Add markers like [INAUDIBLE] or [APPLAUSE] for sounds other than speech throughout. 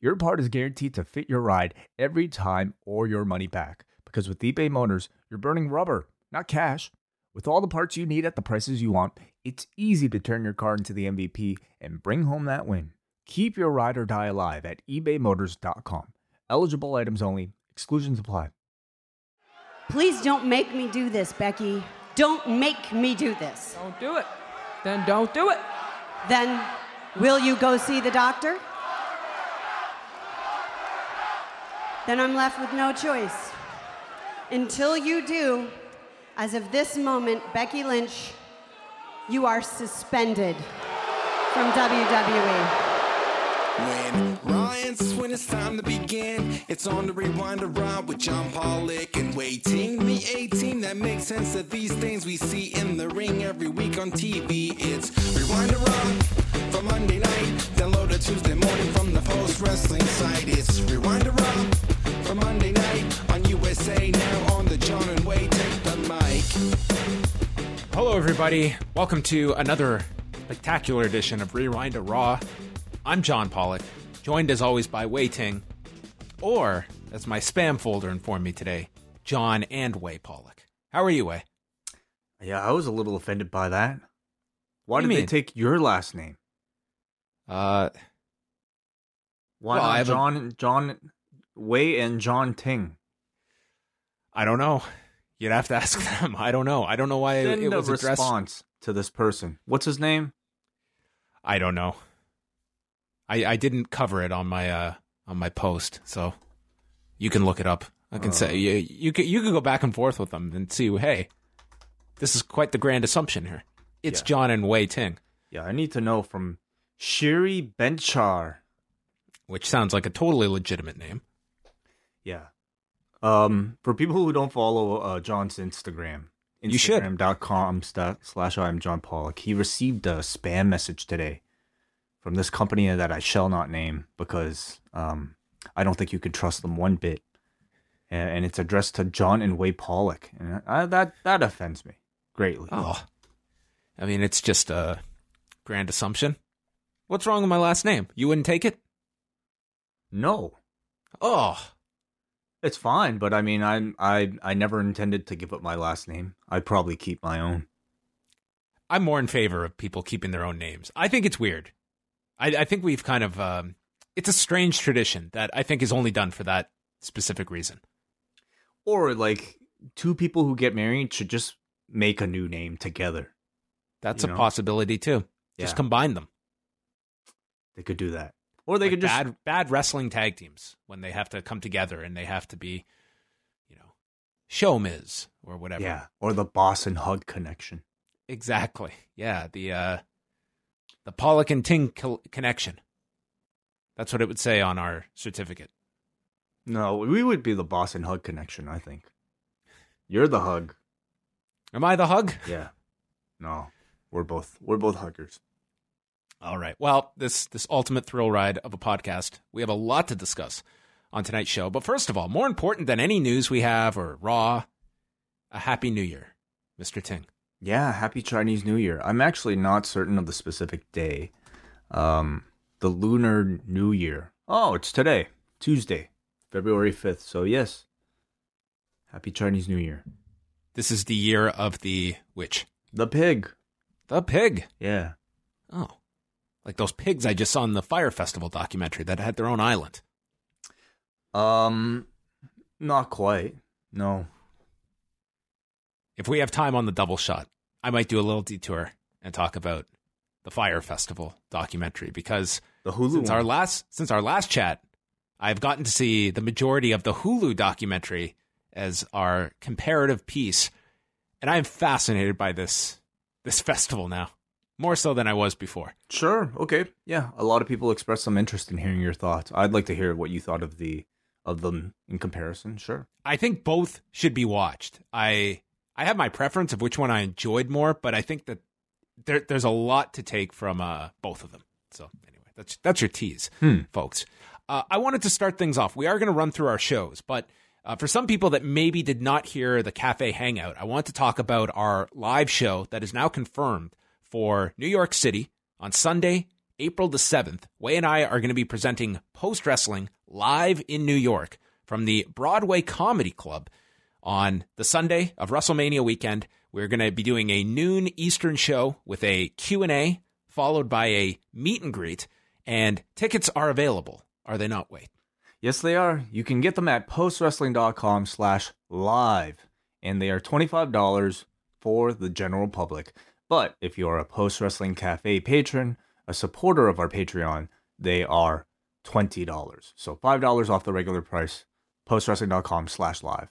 your part is guaranteed to fit your ride every time or your money back. Because with eBay Motors, you're burning rubber, not cash. With all the parts you need at the prices you want, it's easy to turn your car into the MVP and bring home that win. Keep your ride or die alive at ebaymotors.com. Eligible items only, exclusions apply. Please don't make me do this, Becky. Don't make me do this. Don't do it. Then don't do it. Then, will you go see the doctor? Then I'm left with no choice. Until you do, as of this moment, Becky Lynch, you are suspended from. WWE. When Ryan says when it's time to begin, it's on the Rewind to Raw with John Pollock and Wai Ting. The 18 that makes sense of these things we see in the ring every week on TV. It's Rewind to Raw for Monday night. Download it Tuesday morning from the post wrestling site. It's Rewind to Raw for Monday night on USA now on the John and Wade take the mic. Hello, everybody. Welcome to another spectacular edition of Rewind to Raw. I'm John Pollock, joined as always by Wai Ting, or as my spam folder informed me today, John and Wai Pollock. How are you, Wai? Yeah, I was a little offended by that. Why What did you they take your last name? Uh, Why Well, I not have a- John, John Wai and John Ting? I don't know. You'd have to [LAUGHS] ask them. I don't know. I don't know why it, Send it a was addressed. response to this person. What's his name? I don't know. I I didn't cover it on my uh on my post, so you can look it up. I can Uh. say you you could you could go back and forth with them and see. Hey, this is quite the grand assumption here. It's Yeah. John and Wai Ting, Yeah, I need to know from Shiri Benchar. which sounds like a totally legitimate name. Yeah. Um, for people who don't follow uh, John's Instagram, You should. Instagram.com slash I'm John Pollock. He received a spam message today from this company that I shall not name because um, I don't think you can trust them one bit. And, and it's addressed to John and Wai Pollock. And I, that, that offends me greatly. Oh, I mean, it's just a grand assumption. What's wrong with my last name? You wouldn't take it? No, Oh, it's fine. But I mean, I, I, I never intended to give up my last name. I'd probably keep my own. I'm more in favor of people keeping their own names. I think it's weird. I, I think we've kind of um, it's a strange tradition that I think is only done for that specific reason. Or like two people who get married should just make a new name together. That's You a know? possibility too. Just Yeah. combine them. They could do that. Or they Like could just bad bad wrestling tag teams when they have to come together and they have to be, you know, ShoMiz or whatever. Yeah. Or the boss and hug connection. exactly. Yeah, the uh, the Pollock and Ting co- connection. That's what it would say on our certificate. No, we would be the boss and hug connection, I think. You're the hug. Am I the hug? Yeah. No. We're both we're both huggers. All right. Well, this this ultimate thrill ride of a podcast, we have a lot to discuss on tonight's show. But first of all, more important than any news we have or raw, a happy new year, Mr. Ting. Yeah, happy Chinese New Year. I'm actually not certain of the specific day. Um the lunar new year. Oh, it's today. Tuesday, February 5th. So yes. Happy Chinese New Year. This is the year of the witch. The pig. The pig. Yeah. Oh. Like those pigs I just saw in the Fire Festival documentary that had their own island. Um not quite. No. If we have time on the double shot, I might do a little detour and talk about the Fire Festival documentary because The Hulu since our last since our last chat, I've gotten to see the majority of the Hulu documentary as our comparative piece, and I'm fascinated by this this [LAUGHS] festival now, more so than I was before. Sure. Okay. Yeah. A lot of people expressed some interest in hearing your thoughts. I'd like to hear what you thought of the of them in comparison, sure. I think both should be watched. I I have my preference of which one I enjoyed more, but I think that there, there's a lot to take from uh, both of them. So anyway, that's that's your tease, Hmm. folks. Uh, I wanted to start things off. We are going to run through our shows, but uh, for some people that maybe did not hear the Cafe Hangout, I want to talk about our live show that is now confirmed for New York City on Sunday, April the 7th. Wai and I are going to be presenting Post Wrestling live in New York from the Broadway Comedy Club on the Sunday of WrestleMania weekend. We're going to be doing a noon Eastern show with a Q&A followed by a meet and greet and tickets are available. Are they not, Wade? Yes, they are. You can get them at postwrestling.com slash live, and they are $25 for the general public. But if you're a Post Wrestling Cafe patron, a supporter of our Patreon, they are $20. So $5 off the regular price, postwrestling.com slash live.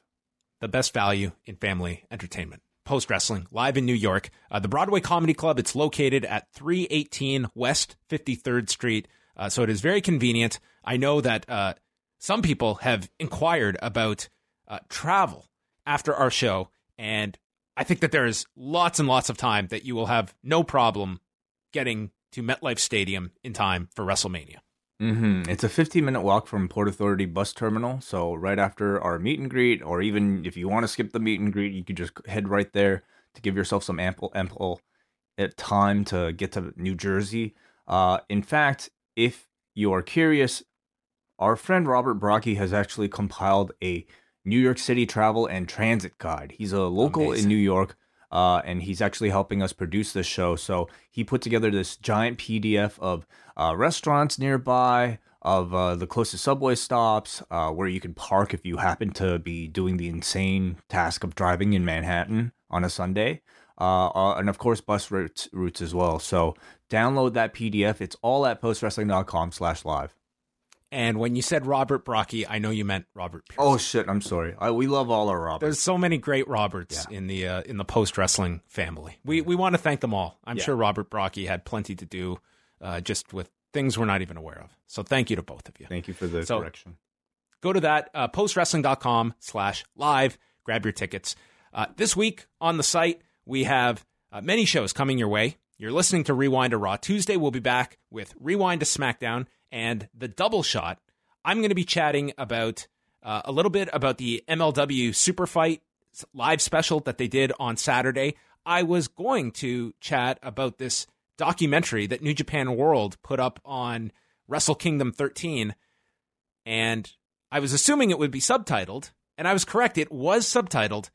the best value in family entertainment. Post Wrestling, live in New York. Uh, the Broadway Comedy Club, it's located at 318 West 53rd Street. Uh, so it is very convenient. I know that uh, some people have inquired about uh, travel after our show, and I think that there is lots and lots of time that you will have no problem getting to MetLife Stadium in time for WrestleMania. Mm-hmm. It's a 15 minute walk from Port Authority bus terminal. So right after our meet and greet, or even if you want to skip the meet and greet, you could just head right there to give yourself some ample ample uh, time to get to New Jersey. Uh, in fact, if you are curious, our friend Robert Brocky has actually compiled a New York City travel and transit guide. He's a local Amazing. in New York. Uh, and he's actually helping us produce this show. So he put together this giant PDF of uh, restaurants nearby, of uh, the closest subway stops, uh, where you can park if you happen to be doing the insane task of driving in Manhattan on a Sunday, uh, uh, and of course bus routes, routes as well. So download that PDF. It's all at postwrestling.com/live. And when you said Robert Brocky, I know you meant Robert Pierce. Oh shit! I'm sorry. I, we love all our Roberts. There's so many great Roberts in the uh, in the post wrestling family. We we want to thank them all. I'm Yeah. sure Robert Brocky had plenty to do, uh, just with things we're not even aware of. So thank you to both of you. Thank you for the So- correction. Go to that uh, postwrestling.com slash live. Grab your tickets. Uh, this week on the site we have uh, many shows coming your way. You're listening to Rewind to Raw. Tuesday we'll be back with Rewind to SmackDown and the Double Shot. I'm going to be chatting about uh, a little bit about the MLW Super Fight live special that they did on Saturday. I was going to chat about this documentary that New Japan World put up on Wrestle Kingdom 13, and I was assuming it would be subtitled, and I was correct. It was subtitled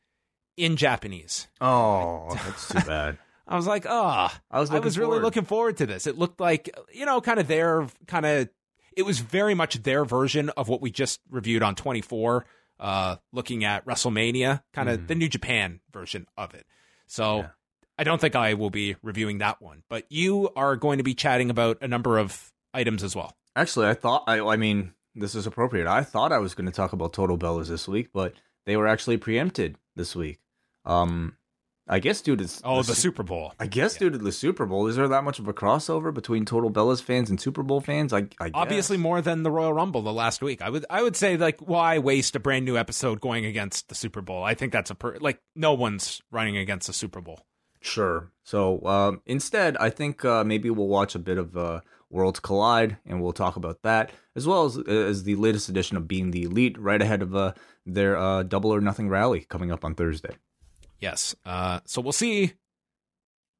in Japanese. Oh, that's too bad. I was like, oh, I was I was really looking forward to this. It looked like, you know, kind of their kind of. It was very much their version of what we just reviewed on 24, uh, looking at WrestleMania, kind of the New Japan version of it. So Mm-hmm. Yeah. I don't think I will be reviewing that one, but you are going to be chatting about a number of items as well. Actually, I thought I, I mean this is appropriate. I thought I was going to talk about Total Bellas this week, but they were actually preempted this week. Um, I guess due to Oh, the Su- Super Bowl. I guess due to the Super Bowl, is there that much of a crossover between Total Bellas fans and Super Bowl fans? I, I Obviously, guess. more than the Royal Rumble the last week. I would, I would say, like, why waste a brand new episode going against the Super Bowl? I think that's a per- like no one's running against the Super Bowl. Sure. So um, instead, I think uh, maybe we'll watch a bit of uh, Worlds Collide, and we'll talk about that as well as as the latest edition of Being the Elite, right ahead of uh, their uh, Double or Nothing rally coming up on Thursday. Yes. Uh, so we'll see.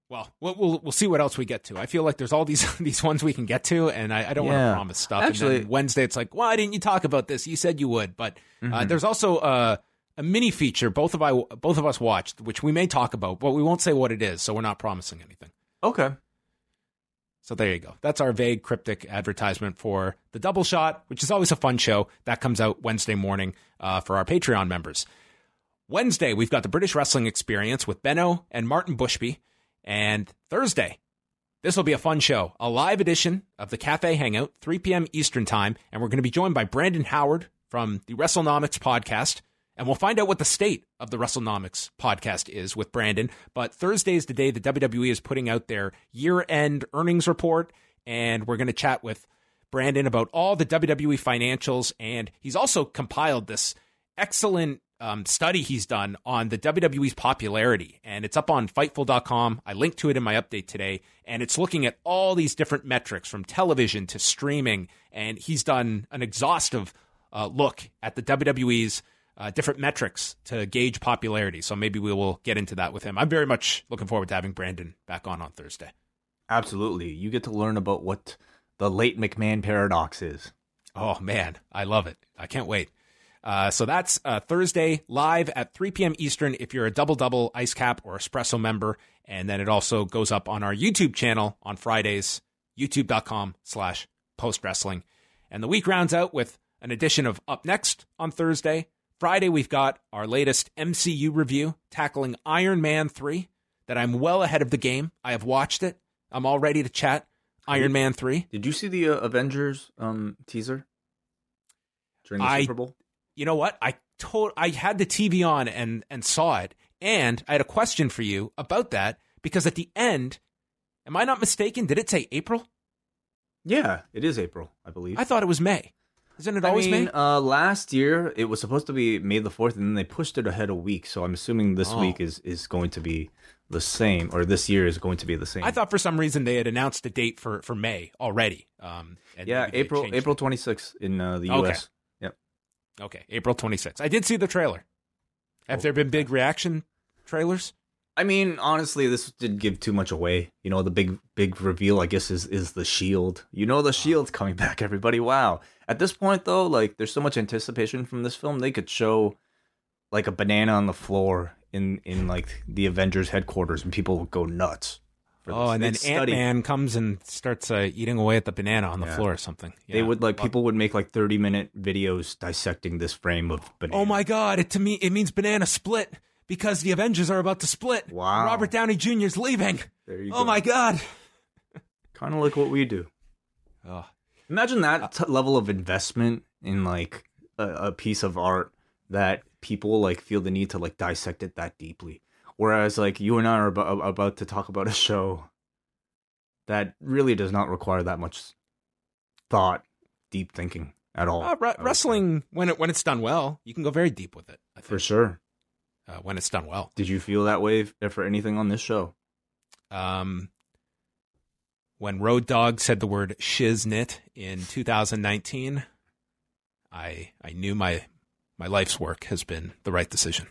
Well, we'll we'll we'll see what else we get to. I feel like there's all these [LAUGHS] these ones we can get to, and I, I don't want to promise stuff. Actually- and then Wednesday, it's like, why didn't you talk about this? You said you would, but uh, Mm-hmm. there's also a a mini feature both of I both of us watched, which we may talk about, but we won't say what it is, so we're not promising anything. Okay. So there you go. That's our vague, cryptic advertisement for the Double Shot, which is always a fun show. That comes out Wednesday morning uh, for our Patreon members. Wednesday, we've got the British Wrestling Experience with Benno and Martin Bushby. And Thursday, this will be a fun show, a live edition of the Cafe Hangout, 3 p.m. Eastern Time. And we're going to be joined by Brandon Howard from the WrestleNomics podcast. And we'll find out what the state of the WrestleNomics podcast is with Brandon. But Thursday is the day the WWE is putting out their year end earnings report. And we're going to chat with Brandon about all the WWE financials, and he's also compiled this excellent um, study he's done on the WWE's popularity, and it's up on Fightful.com. I linked to it in my update today, and it's looking at all these different metrics from television to streaming, and he's done an exhaustive uh, look at the WWE's uh, different metrics to gauge popularity. So maybe we will get into that with him. I'm very much looking forward to having Brandon back on on Thursday. Absolutely. You get to learn about what the late McMahon paradox is. Oh, man. I love it. I can't wait. Uh, so that's uh, Thursday live at 3 p.m. Eastern if you're a double double ice cap or espresso member. And then it also goes up on our YouTube channel on Fridays, youtube.com slash post wrestling. And the week rounds out with an edition of Up Next on Thursday. Friday, we've got our latest MCU review tackling Iron Man 3 that I'm well ahead of the game. I have watched it. I'm all ready to chat Iron Man 3. Did you see the uh, Avengers um, teaser during the I- Super Bowl? You know what? I told I had the TV on and and saw it, and I had a question for you about that because at the end, am I not mistaken? Did it say April? Yeah, it is April, I believe. I thought it was May. Isn't it I always mean, May? uh, last year it was supposed to be May the fourth, and then they pushed it ahead a week. So I'm assuming this Oh. week is is going to be the same, or this year is going to be the same. I thought for some reason they had announced a date for for May already. Um, and yeah, April April it. 26th in uh, the. U.S. Okay, April 26th. I did see the trailer. Have Oh, there been big reaction trailers? I mean, honestly, this did give too much away. You know, the big big reveal, I guess, is is the shield. You know, the shield's coming [LAUGHS] back. Everybody, wow! At this point, though, like, there's so much anticipation from this film. They could show like a banana on the floor in in like the Avengers headquarters, and people would go nuts. For Oh, and then They'd Ant study- Man comes and starts uh, eating away at the banana on the Yeah. floor or something. They would like people would make like 30 minute videos dissecting this frame of banana. Oh my God! It to me it means banana split because the Avengers are about to split. Wow. Robert Downey Jr. is leaving. There you Oh go. my God! Kind of like what we do. Oh, Imagine that t- level of investment in like a, a piece of art that people like feel the need to like dissect it that deeply. Whereas like you and I are about, about to talk about a show that really does not require that much thought, deep thinking at all. Uh, re- wrestling when it when it's done well, you can go very deep with it. I for sure. uh, when it's done well. Did you feel that way for anything on this show? Um, when Road Dog said the word shiznit in 2019, I I knew my my life's work has been the right decision.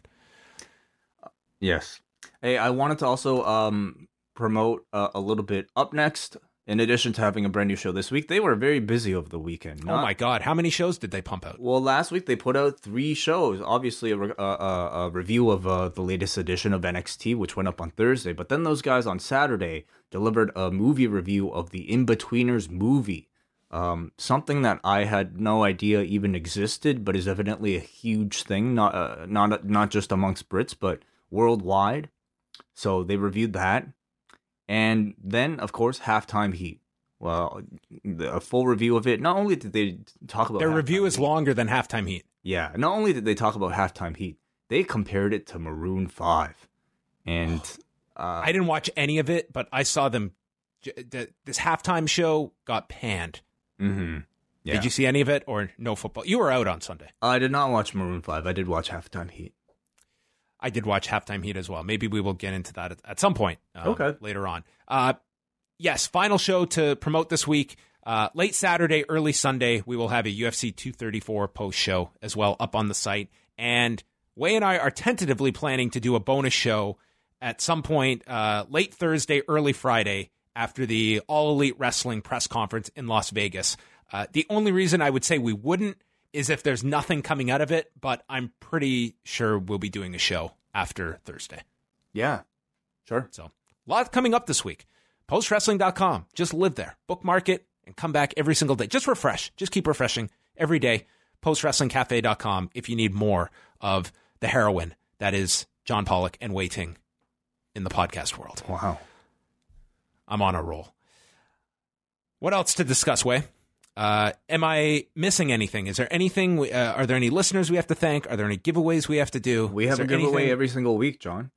Yes. Hey, I wanted to also um promote uh, a little bit up next. In addition to having a brand new show this week, they were very busy over the weekend. oh my God! How many shows did they pump out? Well, last week they put out three shows. Obviously, a, re- a, a, a review of uh, the latest edition of NXT, which went up on Thursday. But then those guys on Saturday delivered a movie review of the Inbetweeners movie. Um, something that I had no idea even existed, but is evidently a huge thing. Not uh, not not just amongst Brits, but worldwide. So they reviewed that, and then of course halftime heat. Well, a full review of it. Not only did they talk about Their review is Heat- longer than halftime heat. yeah, not only did they talk about halftime heat, they compared it to Maroon Five, and [SIGHS] uh, I didn't watch any of it, but I saw them. This halftime show got panned. mhm. yeah. Did you see any of it or no football? You were out on Sunday. I did not watch Maroon Five. I did watch halftime heat. I did watch halftime heat as well. Maybe we will get into that at, at some point. um, Okay. Later on. Uh, yes, final show to promote this week. Uh, late Saturday, early Sunday, we will have a UFC 234 post show as well up on the site. And Wai and I are tentatively planning to do a bonus show at some point uh, late Thursday, early Friday after the All Elite Wrestling press conference in Las Vegas. Uh, the only reason I would say we wouldn't is if there's nothing coming out of it, but I'm pretty sure we'll be doing a show after Thursday. Yeah, sure. So, a lot coming up this week. Postwrestling.com. Just live there. Bookmark it and come back every single day. Just refresh. Just keep refreshing every day. Postwrestlingcafe.com if you need more of the heroine that is John Pollock and Wai Ting in the podcast world. Wow. I'm on a roll. What else to discuss, Wai? Uh, am I missing anything? Is there anything? we- Uh, are there any listeners we have to thank? Are there any giveaways we have to do? We have a giveaway anything- every single week, John.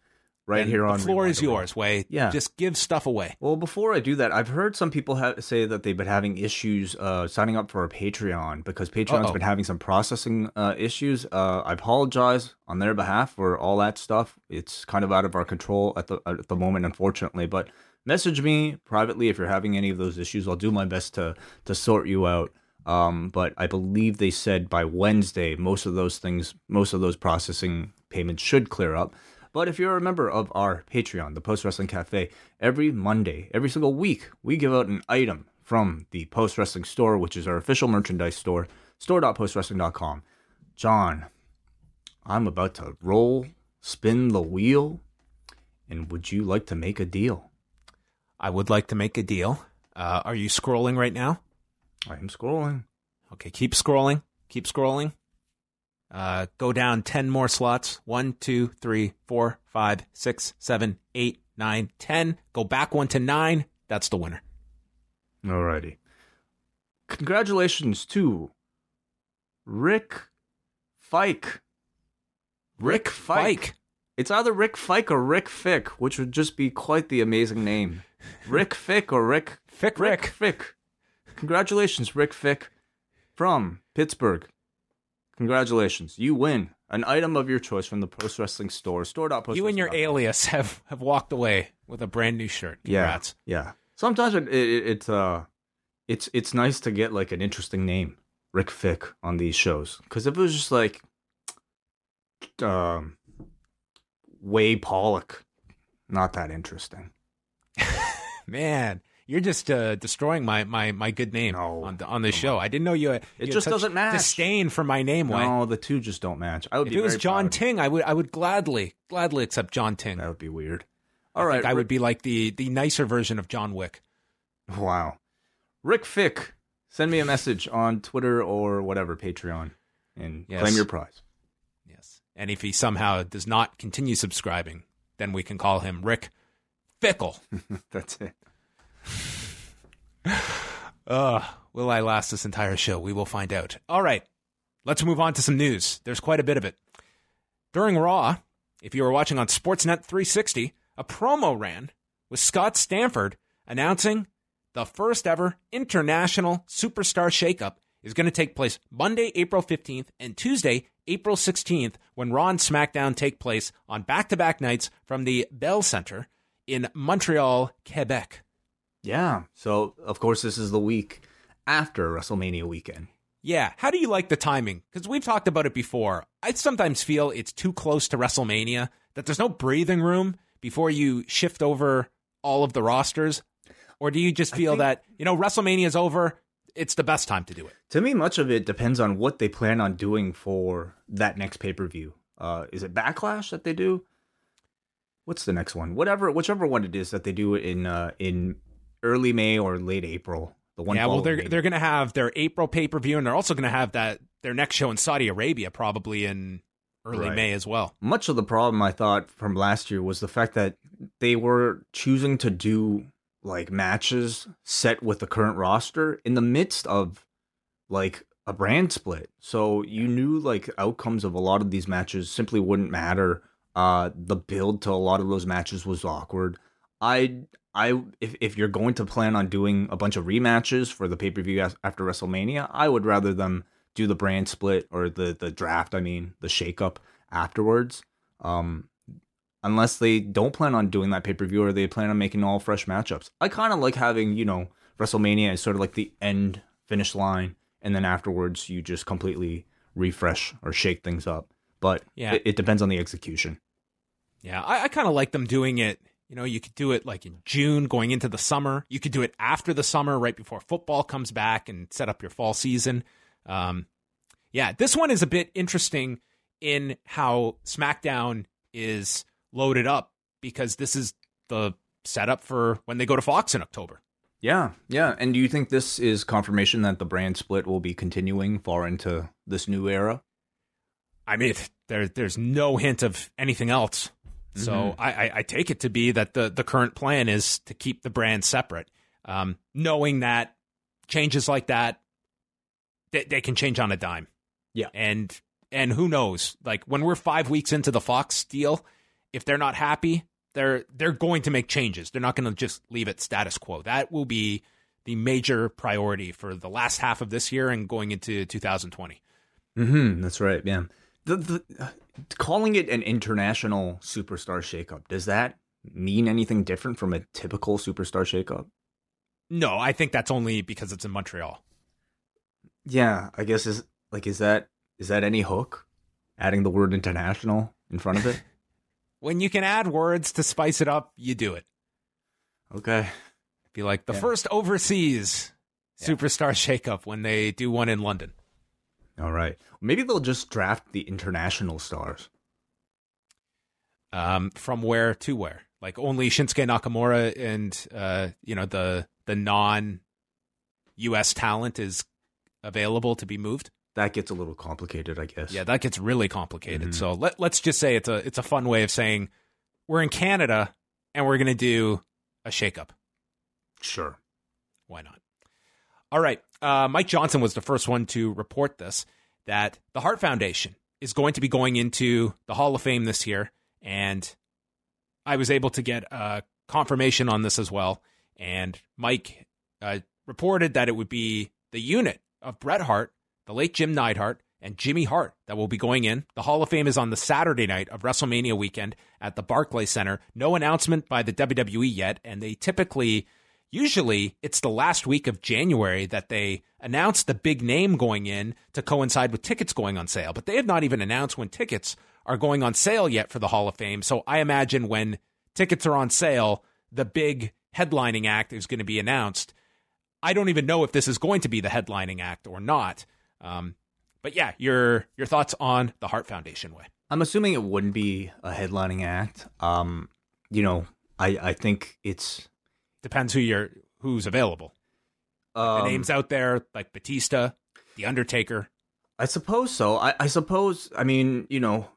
right then here on the floor Rewind is Raw. yours. Wai, Yeah. just give stuff away. Well, before I do that, I've heard some people ha- say that they've been having issues uh, signing up for a Patreon because Patreon's Uh-oh. been having some processing uh, issues. Uh, I apologize on their behalf for all that stuff. It's kind of out of our control at the at the moment, unfortunately. But message me privately if you're having any of those issues. I'll do my best to to sort you out. Um, but I believe they said by Wednesday most of those things, most of those processing payments should clear up. But if you're a member of our Patreon, the Post Wrestling Cafe, every Monday, every single week, we give out an item from the Post Wrestling Store, which is our official merchandise store, store.postwrestling.com. John, I'm about to roll, spin the wheel, and would you like to make a deal? I would like to make a deal. Uh, are you scrolling right now? I am scrolling. Okay, keep scrolling. Keep scrolling. Uh, go down 10 more slots. One, two, three, four, five, six, seven, eight, nine, ten. Go back one to nine. That's the winner. Alrighty. Congratulations to Rick Fike. Rick Fike. It's either Rick Fike or Rick Fick, which would just be quite the amazing name. [LAUGHS] Rick Fick or Rick Fick Rick. Fick. Congratulations, Rick Fick from Pittsburgh. Congratulations. You win an item of your choice from the Post Wrestling Store. Store.post. You and your alias have, have walked away with a brand new shirt. Congrats. Yeah, yeah. Sometimes it, it, it's uh, it's it's nice to get like an interesting name, Rick Fick, on these shows. Because if it was just like, um, Wai Pollock, not that interesting. [LAUGHS] Man, you're just uh, destroying my, my, my good name No, on the, on the show. I didn't know you. you had just such doesn't match. Disdain for my name. Wai. No, the two just don't match. I would If be it was John. Ting, I would I would gladly gladly accept John Ting. that would be weird. All I right, think I would be like the the nicer version of John Wick. Wow. Rick Fick, send me a message on Twitter or whatever, Patreon, and Yes. claim your prize. And if he somehow does not continue subscribing, then we can call him Rick Fickle. [LAUGHS] That's it. Ugh, [SIGHS] uh, will I last this entire show? We will find out. All right, let's move on to some news. There's quite a bit of it. During Raw, if you were watching on Sportsnet 360, a promo ran with Scott Stanford announcing the first ever international superstar shakeup is going to take place Monday, April 15th, and Tuesday, April 16th, when Raw and SmackDown take place on back to back nights from the Bell Center in Montreal, Quebec. Yeah. So, of course, this is the week after WrestleMania weekend. Yeah. How do you like the timing? Because we've talked about it before. I sometimes feel it's too close to WrestleMania, that there's no breathing room before you shift over all of the rosters. Or do you just feel think- that, you know, WrestleMania is over? It's the best time to do it. To me, much of it depends on what they plan on doing for that next pay per view. Uh, is it Backlash that they do? What's the next one? Whatever, whichever one it is that they do in uh, in early May or late April. The one. yeah, well, they're following they're going to have their April pay per view, and they're also going to have that their next show in Saudi Arabia probably in early Right. May as well. much of the problem I thought from last year was the fact that they were choosing to do like matches set with the current roster in the midst of like a brand split. So you knew like outcomes of a lot of these matches simply wouldn't matter. Uh the build to a lot of those matches was awkward. I I if if you're going to plan on doing a bunch of rematches for the pay-per-view after WrestleMania, I would rather them do the brand split or the the draft, I mean, the shakeup afterwards. Um unless they don't plan on doing that pay-per-view or they plan on making all fresh matchups. I kind of like having, you know, WrestleMania as sort of like the end finish line and then afterwards you just completely refresh or shake things up. But Yeah. it, it depends on the execution. Yeah, I, I kind of like them doing it. You know, you could do it like in June going into the summer. You could do it after the summer, right before football comes back and set up your fall season. Um, yeah, this one is a bit interesting in how SmackDown is loaded up because this is the setup for when they go to Fox in October. Yeah, yeah. And do you think this is confirmation that the brand split will be continuing far into this new era? I mean, there there's no hint of anything else. So I, I, I take it to be that the, the current plan is to keep the brand separate, um, knowing that changes like that they, they can change on a dime. Yeah. and and who knows? Like when we're five weeks into the Fox deal, if they're not happy, they're they're going to make changes. They're not going to just leave it status quo. That will be the major priority for the last half of this year and going into 2020. Mm-hmm. That's right. Yeah. The, the uh, calling it an international superstar shakeup does that mean anything different from a typical superstar shakeup? No, I think that's only because it's in Montreal. Yeah, I guess is like is that is that any hook? Adding the word international in front of it? When you can add words to spice it up, you do it. Okay. Be like the Yeah. first overseas Yeah. superstar shakeup when they do one in London. All right. Maybe they'll just draft the international stars. Um, from where to where? Like only Shinsuke Nakamura and uh, you know the the non U.S. talent is available to be moved. That gets a little complicated, I guess. Yeah, that gets really complicated. Mhm. So let let's just say it's a it's a fun way of saying we're in Canada and we're going to do a shakeup. Sure. Why not? All right. Uh, Mike Johnson was the first one to report this that the Hart Foundation is going to be going into the Hall of Fame this year. And I was able to get uh, confirmation on this as well. And Mike uh, reported that it would be the unit of Bret Hart, the late Jim Neidhart, and Jimmy Hart that will be going in. The Hall of Fame is on the Saturday night of WrestleMania weekend at the Barclays Center. No announcement by the WWE yet, and they typically usually it's the last week of January that they announce the big name going in to coincide with tickets going on sale. But they have not even announced when tickets are going on sale yet for the Hall of Fame. So I imagine when tickets are on sale, the big headlining act is going to be announced. I don't even know if this is going to be the headlining act or not. Um, but yeah, your your thoughts on the Hart Foundation Wai? I'm assuming it wouldn't be a headlining act. Um, you know, I I think it's Depends who you're who's available. um, The names out there like Batista, The Undertaker. I suppose so. I, I suppose. I mean, you know,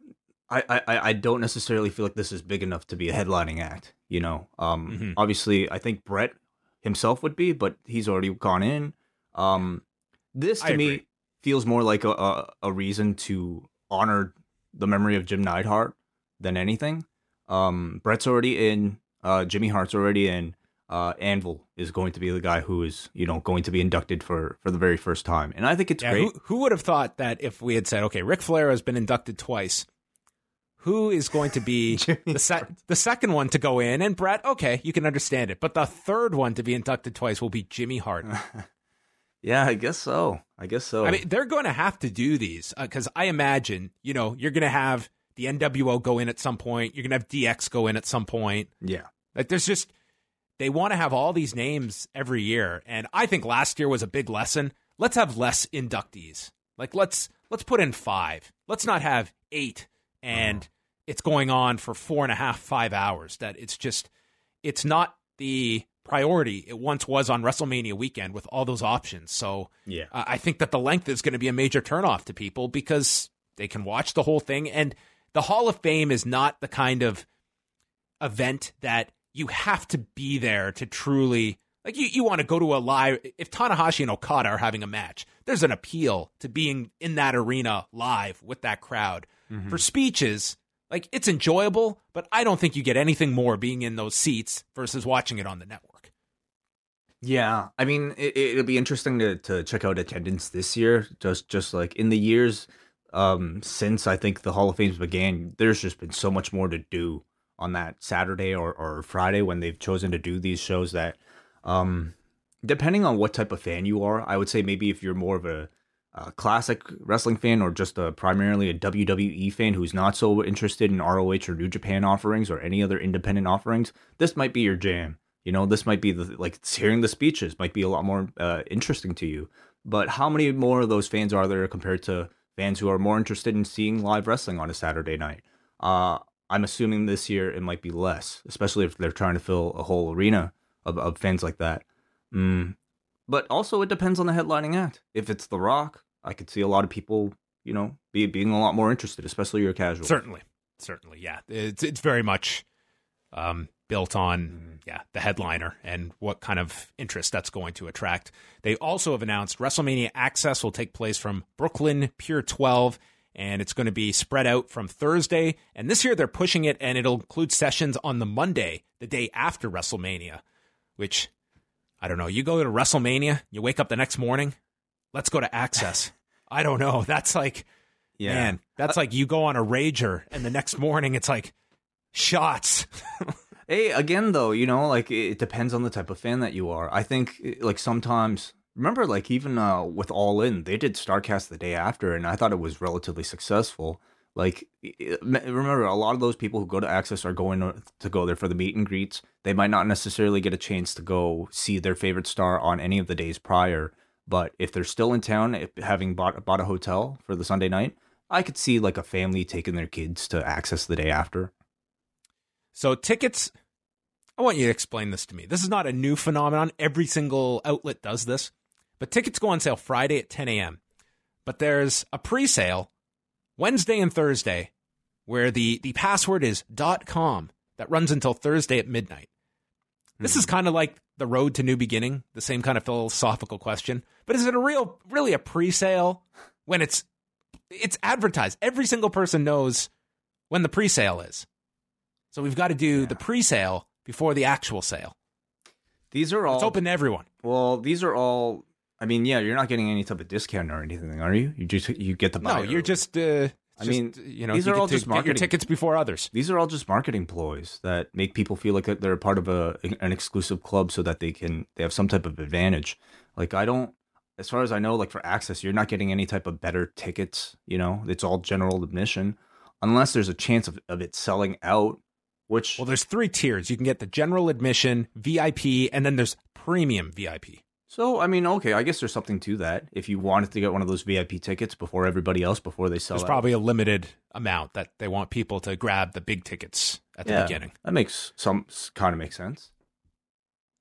I, I, I don't necessarily feel like this is big enough to be a headlining act. You know, um, Mhm. obviously, I think Bret himself would be, but he's already gone in. Um, this to I me agree. Feels more like a, a a reason to honor the memory of Jim Neidhart than anything. Um, Bret's already in. Uh, Jimmy Hart's already in. Uh, Anvil is going to be the guy who is, you know, going to be inducted for for the very first time, and I think it's Yeah, great. who, who would have thought that if we had said, okay, Ric Flair has been inducted twice, who is going to be [LAUGHS] the se- the second one to go in? And Bret, okay, you can understand it, but the third one to be inducted twice will be Jimmy Hart. [LAUGHS] Yeah, I guess so. I guess so. I mean, they're going to have to do these uh, because I imagine, you know, you're going to have the NWO go in at some point. You're going to have DX go in at some point. yeah, Like, there's just they want to have all these names every year, and I think last year was a big lesson. Let's have less inductees. Like, let's let's put in five. Let's not have eight, and mm-hmm. it's going on for four and a half, five hours. That it's just it's not the priority it once was on WrestleMania weekend with all those options. So yeah, uh, I think that the length is going to be a major turnoff to people because they can watch the whole thing. And the Hall of Fame is not the kind of event that you have to be there to truly like you, you want to go to a live if Tanahashi and Okada are having a match, there's an appeal to being in that arena live with that crowd. For speeches, like it's enjoyable, but I don't think you get anything more being in those seats versus watching it on the network. Yeah. I mean, it, it'll be interesting to to check out attendance this year. Just just like in the years um since I think the Hall of Fames began, there's just been so much more to do on that Saturday or or Friday when they've chosen to do these shows that um depending on what type of fan you are, I would say maybe if you're more of a, a classic wrestling fan or just a primarily a WWE fan who's not so interested in ROH or New Japan offerings or any other independent offerings, this might be your jam. You know, this might be the like hearing the speeches might be a lot more uh, interesting to you. But how many more of those fans are there compared to fans who are more interested in seeing live wrestling on a Saturday night? Uh, I'm assuming this year it might be less, especially if they're trying to fill a whole arena of, of fans like that. Mm. But also, it depends on the headlining act. If it's The Rock, I could see a lot of people, you know, be being a lot more interested, especially your casual. Certainly, certainly, yeah. It's it's very much um, built on yeah the headliner and what kind of interest that's going to attract. They also have announced WrestleMania Access will take place from Brooklyn Pier 12 and it's going to be spread out from Thursday. And this year they're pushing it, and it'll include sessions on the Monday, the day after WrestleMania, which I don't know. You go to WrestleMania, you wake up the next morning, let's go to Access. [LAUGHS] I don't know. That's like, Yeah. man, that's like you go on a rager, and the next morning it's like shots. [LAUGHS] Hey, again though, you know, like it depends on the type of fan that you are. I think like sometimes remember like even uh with All In, they did Starcast the day after and I thought it was relatively successful. Like remember a lot of those people who go to Access are going to- to go there for the meet and greets. They might not necessarily get a chance to go see their favorite star on any of the days prior, but if they're still in town, if, having bought bought a hotel for the Sunday night, I could see like a family taking their kids to Access the day after. So tickets, I want you to explain this to me. This is not a new phenomenon. Every single outlet does this, but tickets go on sale Friday at 10 a.m. But there's a pre-sale Wednesday and Thursday where the, the password is .com that runs until Thursday at midnight. This is hmm. kind of like the road to new beginning, the same kind of philosophical question. But is it a real, really a pre-sale when it's it's advertised? Every single person knows when the pre-sale is. So we've got to do the pre-sale before the actual sale. These are all It's open to everyone. Well, these are all. I mean, yeah, you're not getting any type of discount or anything, are you? You just you get the. No, buy- you're just. Uh, I just, mean, you know, these you are all just get your marketing. tickets before others. These are all just marketing ploys that make people feel like they're a part of a an exclusive club, so that they can they have some type of advantage. Like I don't, as far as I know, like for access, you're not getting any type of better tickets. You know, it's all general admission, unless there's a chance of, of it selling out. Which Well, there's three tiers. You can get the general admission, VIP, and then there's premium VIP. so I mean, okay, I guess there's something to that. If you wanted to get one of those VIP tickets before everybody else, before they sell There's out. probably a limited amount that they want people to grab the big tickets at the yeah, beginning. That makes some kind of makes sense.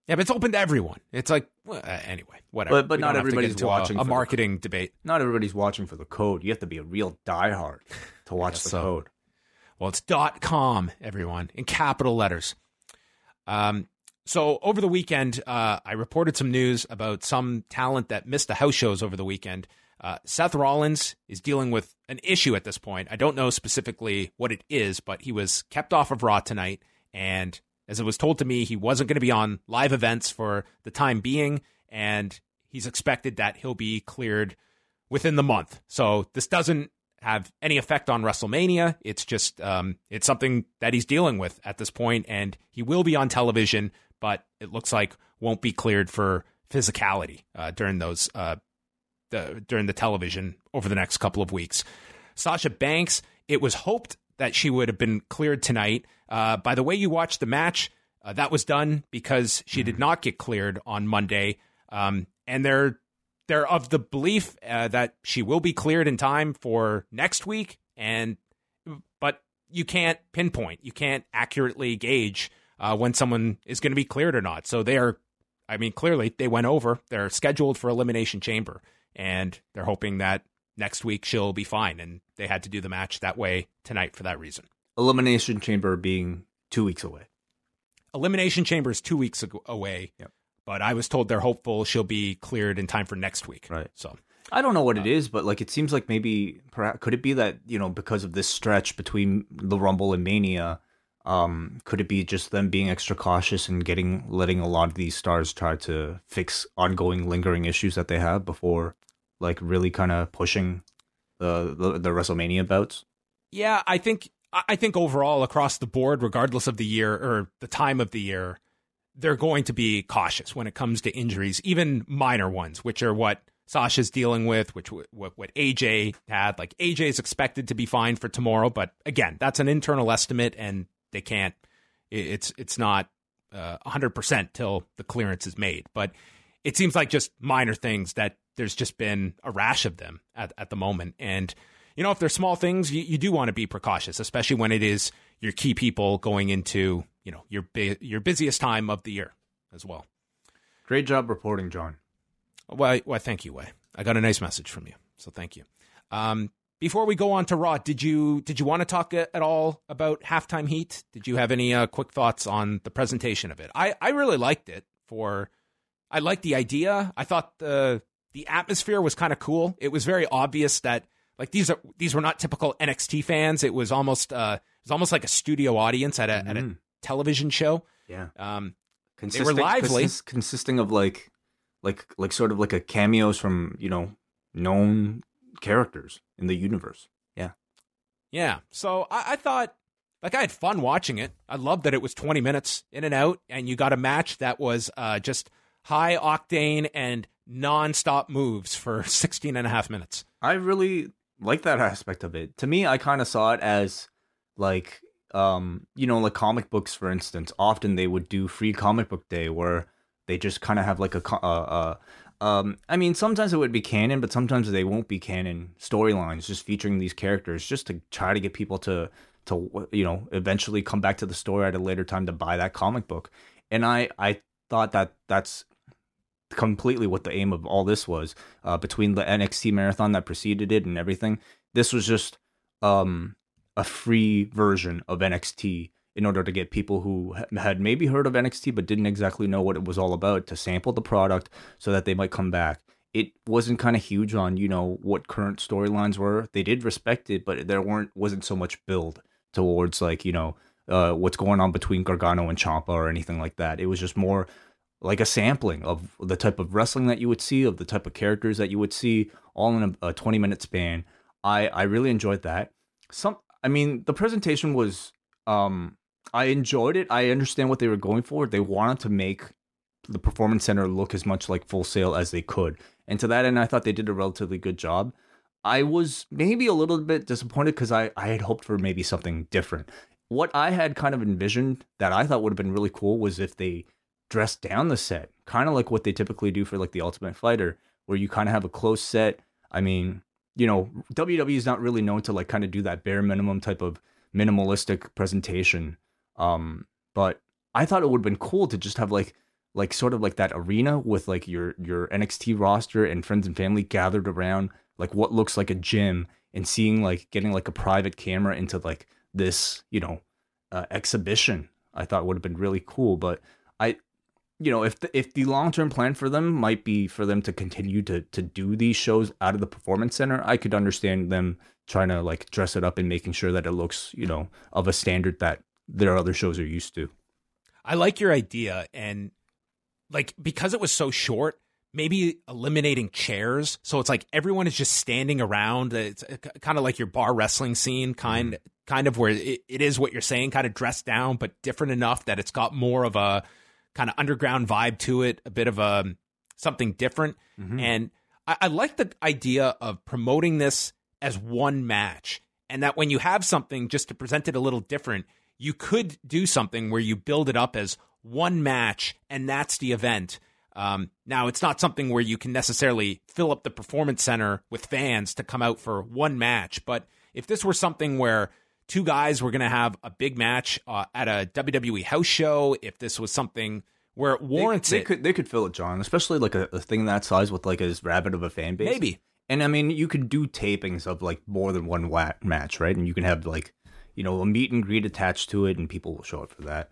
Yeah, but it's open to everyone. It's like well, uh, anyway, whatever. But- but not don't have to get everybody's a- watching a, for the- marketing debate. Not everybody's watching for the code. You have to be a real diehard to [LAUGHS] watch the so. code. Well, it's dot com, everyone, in capital letters. Um, so over the weekend, uh, I reported some news about some talent that missed the house shows over the weekend. Uh, Seth Rollins is dealing with an issue at this point. I don't know specifically what it is, but he was kept off of Raw tonight. And as it was told to me, he wasn't going to be on live events for the time being. And he's expected that he'll be cleared within the month. So this doesn't have any effect on WrestleMania. It's just um, it's something that he's dealing with at this point, and he will be on television, but it looks like won't be cleared for physicality uh, during those uh, the, during the television over the next couple of weeks. Sasha Banks, it was hoped that she would have been cleared tonight. Uh, by the way, you watched the match. Uh, that was done because she did not get cleared on Monday, um, and they're they're of the belief uh, that she will be cleared in time for next week. And but you can't pinpoint, you can't accurately gauge uh, when someone is going to be cleared or not. So they are, I mean, clearly they went over. They're scheduled for elimination chamber, and they're hoping that next week she'll be fine. And they had to do the match that way tonight for that reason. Elimination Chamber being two weeks away. Elimination Chamber is two weeks ago, away. Yep. But I was told they're hopeful she'll be cleared in time for next week. Right. So I don't know what Uh, it is, but like it seems like maybe perhaps could it be that you know because of this stretch between the Rumble and Mania, um, could it be just them being extra cautious and getting letting a lot of these stars try to fix ongoing lingering issues that they have before, like really kind of pushing the, the the WrestleMania bouts? Yeah, I think I I think overall across the board, regardless of the year or the time of the year, they're going to be cautious when it comes to injuries, even minor ones, which are what Sasha's dealing with, which what what AJ had. Like AJ is expected to be fine for tomorrow, but again, that's an internal estimate, and they can't. It's it's not uh, 100% till the clearance is made, but it seems like just minor things that there's just been a rash of them at, at the moment. And, you know, if they're small things, you, you do want to be precautious, especially when it is your key people going into, you know, your, bu- your busiest time of the year as well. Great job reporting, John. Well, well, thank you, Wai. I got a nice message from you, so thank you. Um, before we go on to Raw, did you did you want to talk at all about halftime heat? Did you have any uh, quick thoughts on the presentation of it? I, I really liked it. For I liked the idea. I thought the the atmosphere was kind of cool. It was very obvious that like these are these were not typical NXT fans. It was almost uh, it was almost like a studio audience at a at a Mhm. Television show. Yeah. Um, Consisting, lively. consist- consisting of like, like, like sort of like a cameos from you know known characters in the universe. Yeah. Yeah. So I, I thought, like, I had fun watching it. I loved that it was 20 minutes in and out, and you got a match that was uh, just high octane and nonstop moves for [LAUGHS] 16 and a half minutes. I really like that aspect of it. To me, I kind of saw it as like um, you know, like comic books for instance, often they would do free comic book day where they just kind of have like a uh, uh um I mean, sometimes it would be canon, but sometimes they won't be canon storylines just featuring these characters just to try to get people to to you know, eventually come back to the story at a later time to buy that comic book. And I I thought that that's completely what the aim of all this was uh, between the NXT marathon that preceded it and everything. This was just um, a free version of NXT in order to get people who had maybe heard of NXT but didn't exactly know what it was all about to sample the product so that they might come back. It wasn't kind of huge on you know what current storylines were. They did respect it, but there weren't wasn't so much build towards like you know uh, what's going on between Gargano and Ciampa or anything like that. It was just more like a sampling of the type of wrestling that you would see, of the type of characters that you would see, all in a, a 20 minute span. I I really enjoyed that. Some, I mean, the presentation was, um, I enjoyed it. I understand what they were going for. They wanted to make the performance center look as much like Full Sail as they could, and to that end, I thought they did a relatively good job. I was maybe a little bit disappointed because I, I had hoped for maybe something different. What I had kind of envisioned that I thought would have been really cool was if they dressed down the set, kind of like what they typically do for like the Ultimate Fighter, where you kind of have a close set. I mean, you know, WWE is not really known to like kind of do that bare minimum type of minimalistic presentation. Um, but I thought it would have been cool to just have like like sort of like that arena with like your your NXT roster and friends and family gathered around like what looks like a gym and seeing like getting like a private camera into like this, you know, uh, exhibition. I thought would have been really cool, but I you know, if the, if the long term plan for them might be for them to continue to to do these shows out of the performance center, I could understand them trying to like dress it up and making sure that it looks, you know, of a standard that their other shows are used to. I like your idea, and like because it was so short, maybe eliminating chairs, so it's like everyone is just standing around. It's uh, kind of like your bar wrestling scene, kind mm-hmm. kind of where it, it is what you're saying, kind of dressed down, but different enough that it's got more of a kind of underground vibe to it, a bit of a something different. And I, I like the idea of promoting this as one match, and that when you have something just to present it a little different, you could do something where you build it up as one match, and that's the event. Um, now, it's not something where you can necessarily fill up the performance center with fans to come out for one match, but if this were something where two guys were going to have a big match uh, at a WWE house show, if this was something where it warrants they, they it, could they could fill it, John, especially like a, a thing that size with like as rabid of a fan base. maybe. And I mean, you could do tapings of like more than one match, right? And you can have like, you know, a meet and greet attached to it, and people will show up for that.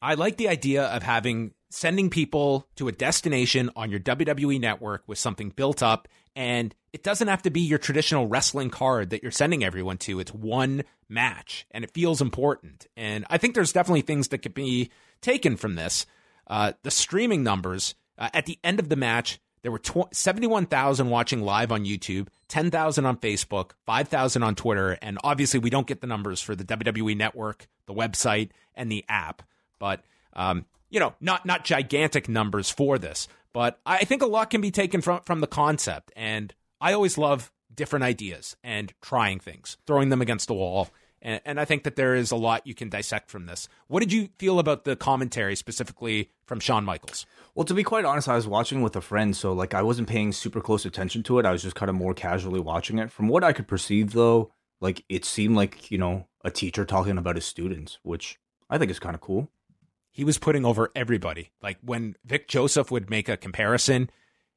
I like the idea of having sending people to a destination on your WWE network with something built up and it doesn't have to be your traditional wrestling card that you're sending everyone to. It's one match and it feels important. And I think there's definitely things that could be taken from this. Uh, the streaming numbers uh, at the end of the match, there were tw- 71,000 watching live on YouTube, 10,000 on Facebook, 5,000 on Twitter, and obviously we don't get the numbers for the WWE network, the website, and the app. But um, you know, not not gigantic numbers for this, but I think a lot can be taken from from the concept. And I always love different ideas and trying things, throwing them against the wall. And, and I think that there is a lot you can dissect from this. What did you feel about the commentary specifically from Shawn Michaels? Well, to be quite honest, I was watching with a friend, so like I wasn't paying super close attention to it. I was just kind of more casually watching it. From what I could perceive, though, like it seemed like you know a teacher talking about his students, which I think is kind of cool. He was putting over everybody. Like when Vic Joseph would make a comparison,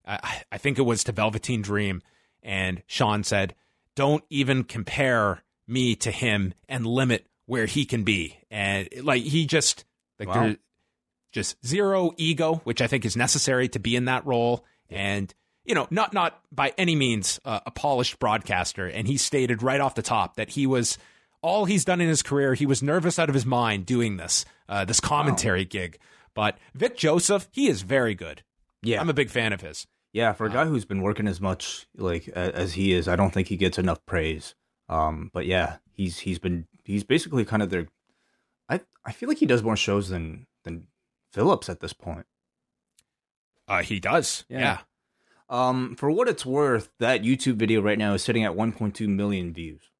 I, I think it was to Velveteen Dream, and Shawn said, "Don't even compare me to him and limit where he can be." And like he just like Wow. there, just zero ego, which I think is necessary to be in that role, and you know, not not by any means uh, a polished broadcaster, and he stated right off the top that he was all he's done in his career. He was nervous out of his mind doing this uh, this commentary wow. gig. But Vic Joseph, he is very good. Yeah, I'm a big fan of his. Yeah, for a guy who's been working as much like as he is, I don't think he gets enough praise. Um, but yeah, he's he's been he's basically kind of their. I I feel like he does more shows than than Phillips at this point. Uh, he does. Yeah. yeah. Um, for what it's worth, that YouTube video right now is sitting at 1.2 million views.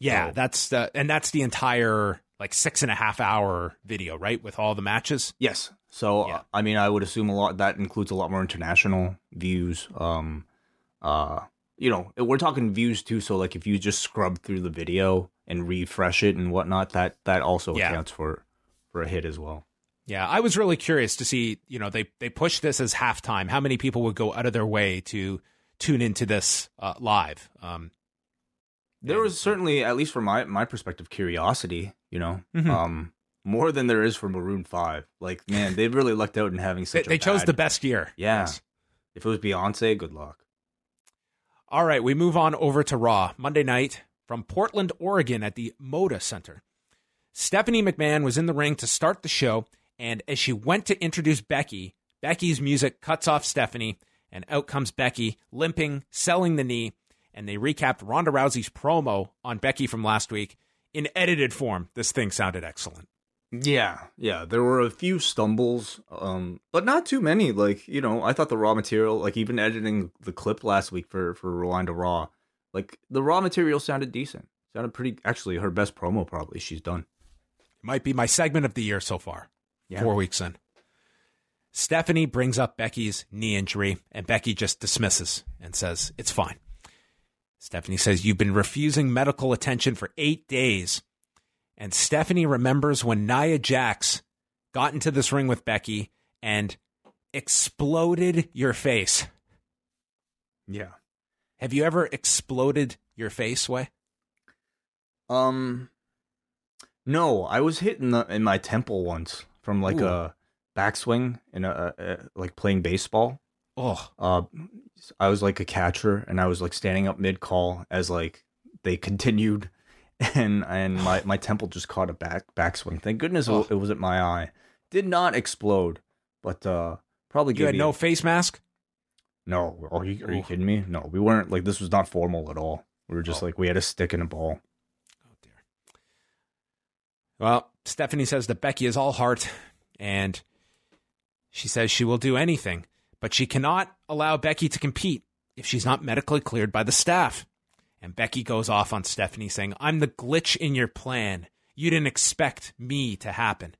Yeah, so. that's the and that's the entire like six and a half hour video, right, with all the matches. Yes. So yeah. I mean, I would assume a lot that includes a lot more international views. Um, uh, you know, we're talking views too. So like, if you just scrub through the video and refresh it and whatnot, that that also yeah. accounts for for a hit as well. Yeah, I was really curious to see, you know, they they pushed this as halftime. How many people would go out of their way to tune into this uh, live? Um, there was certainly, at least from my my perspective, curiosity. You know, mm-hmm. um, more than there is for Maroon Five. Like, man, they really lucked out in having such. they, they chose the best year. Yeah, yes. if it was Beyonce, good luck. All right, we move on over to Raw Monday night from Portland, Oregon, at the Moda Center. Stephanie McMahon was in the ring to start the show and as she went to introduce Becky, Becky's music cuts off Stephanie, and out comes Becky, limping, selling the knee. And they recapped Ronda Rousey's promo on Becky from last week in edited form. This thing sounded excellent. Yeah, yeah. There were a few stumbles, um, but not too many. Like you know, I thought the raw material, like even editing the clip last week for for Rewind Raw, like the raw material sounded decent. Sounded pretty. Actually, her best promo probably she's done. It Might be my segment of the year so far. Yeah. Four weeks in. Stephanie brings up Becky's knee injury, and Becky just dismisses and says, It's fine. Stephanie says, You've been refusing medical attention for eight days. And Stephanie remembers when Nia Jax got into this ring with Becky and exploded your face. Yeah. Have you ever exploded your face, Wai? Um, no. I was hit in the in my temple once from like Ooh. a backswing and a, a, like playing baseball. Oh, uh, I was like a catcher, and I was like standing up mid call as like they continued, [LAUGHS] and and my my temple just caught a back backswing. Thank goodness oh. it wasn't my eye. Did not explode, but uh, probably you had no a, face mask. No, are you, are you kidding me? No, we weren't like this was not formal at all. We were just oh. like we had a stick and a ball. Oh dear. Well, Stephanie says that Becky is all heart and she says she will do anything, but she cannot allow Becky to compete if she's not medically cleared by the staff. And Becky goes off on Stephanie saying, I'm the glitch in your plan. You didn't expect me to happen.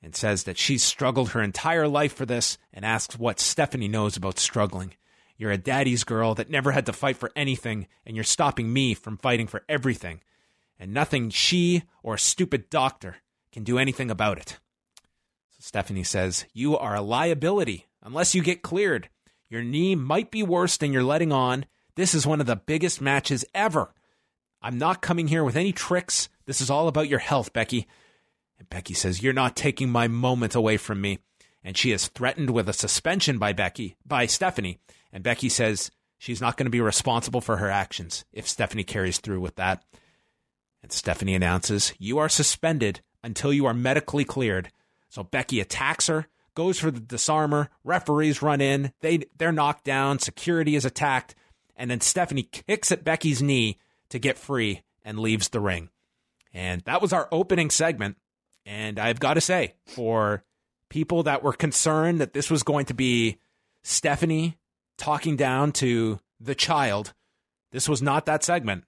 And says that she's struggled her entire life for this and asks what Stephanie knows about struggling. You're a daddy's girl that never had to fight for anything, and you're stopping me from fighting for everything and nothing she or a stupid doctor can do anything about it. So Stephanie says, You are a liability unless you get cleared. Your knee might be worse than you're letting on. This is one of the biggest matches ever. I'm not coming here with any tricks. This is all about your health, Becky. And Becky says, You're not taking my moment away from me. And she is threatened with a suspension by Becky, by Stephanie. And Becky says she's not going to be responsible for her actions if Stephanie carries through with that. And Stephanie announces, You are suspended until you are medically cleared. So Becky attacks her, goes for the disarmer, referees run in, they they're knocked down, security is attacked, and then Stephanie kicks at Becky's knee to get free and leaves the ring. And that was our opening segment. And I've got to say, for people that were concerned that this was going to be Stephanie talking down to the child, this was not that segment.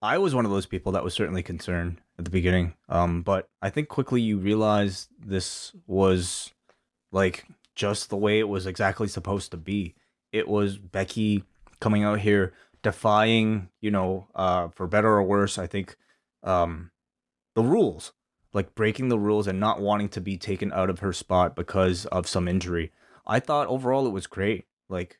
I was one of those people that was certainly concerned at the beginning. Um, but I think quickly you realize this was like just the way it was exactly supposed to be. It was Becky coming out here defying, you know, uh, for better or worse, I think, um, the rules, like breaking the rules and not wanting to be taken out of her spot because of some injury. I thought overall it was great. Like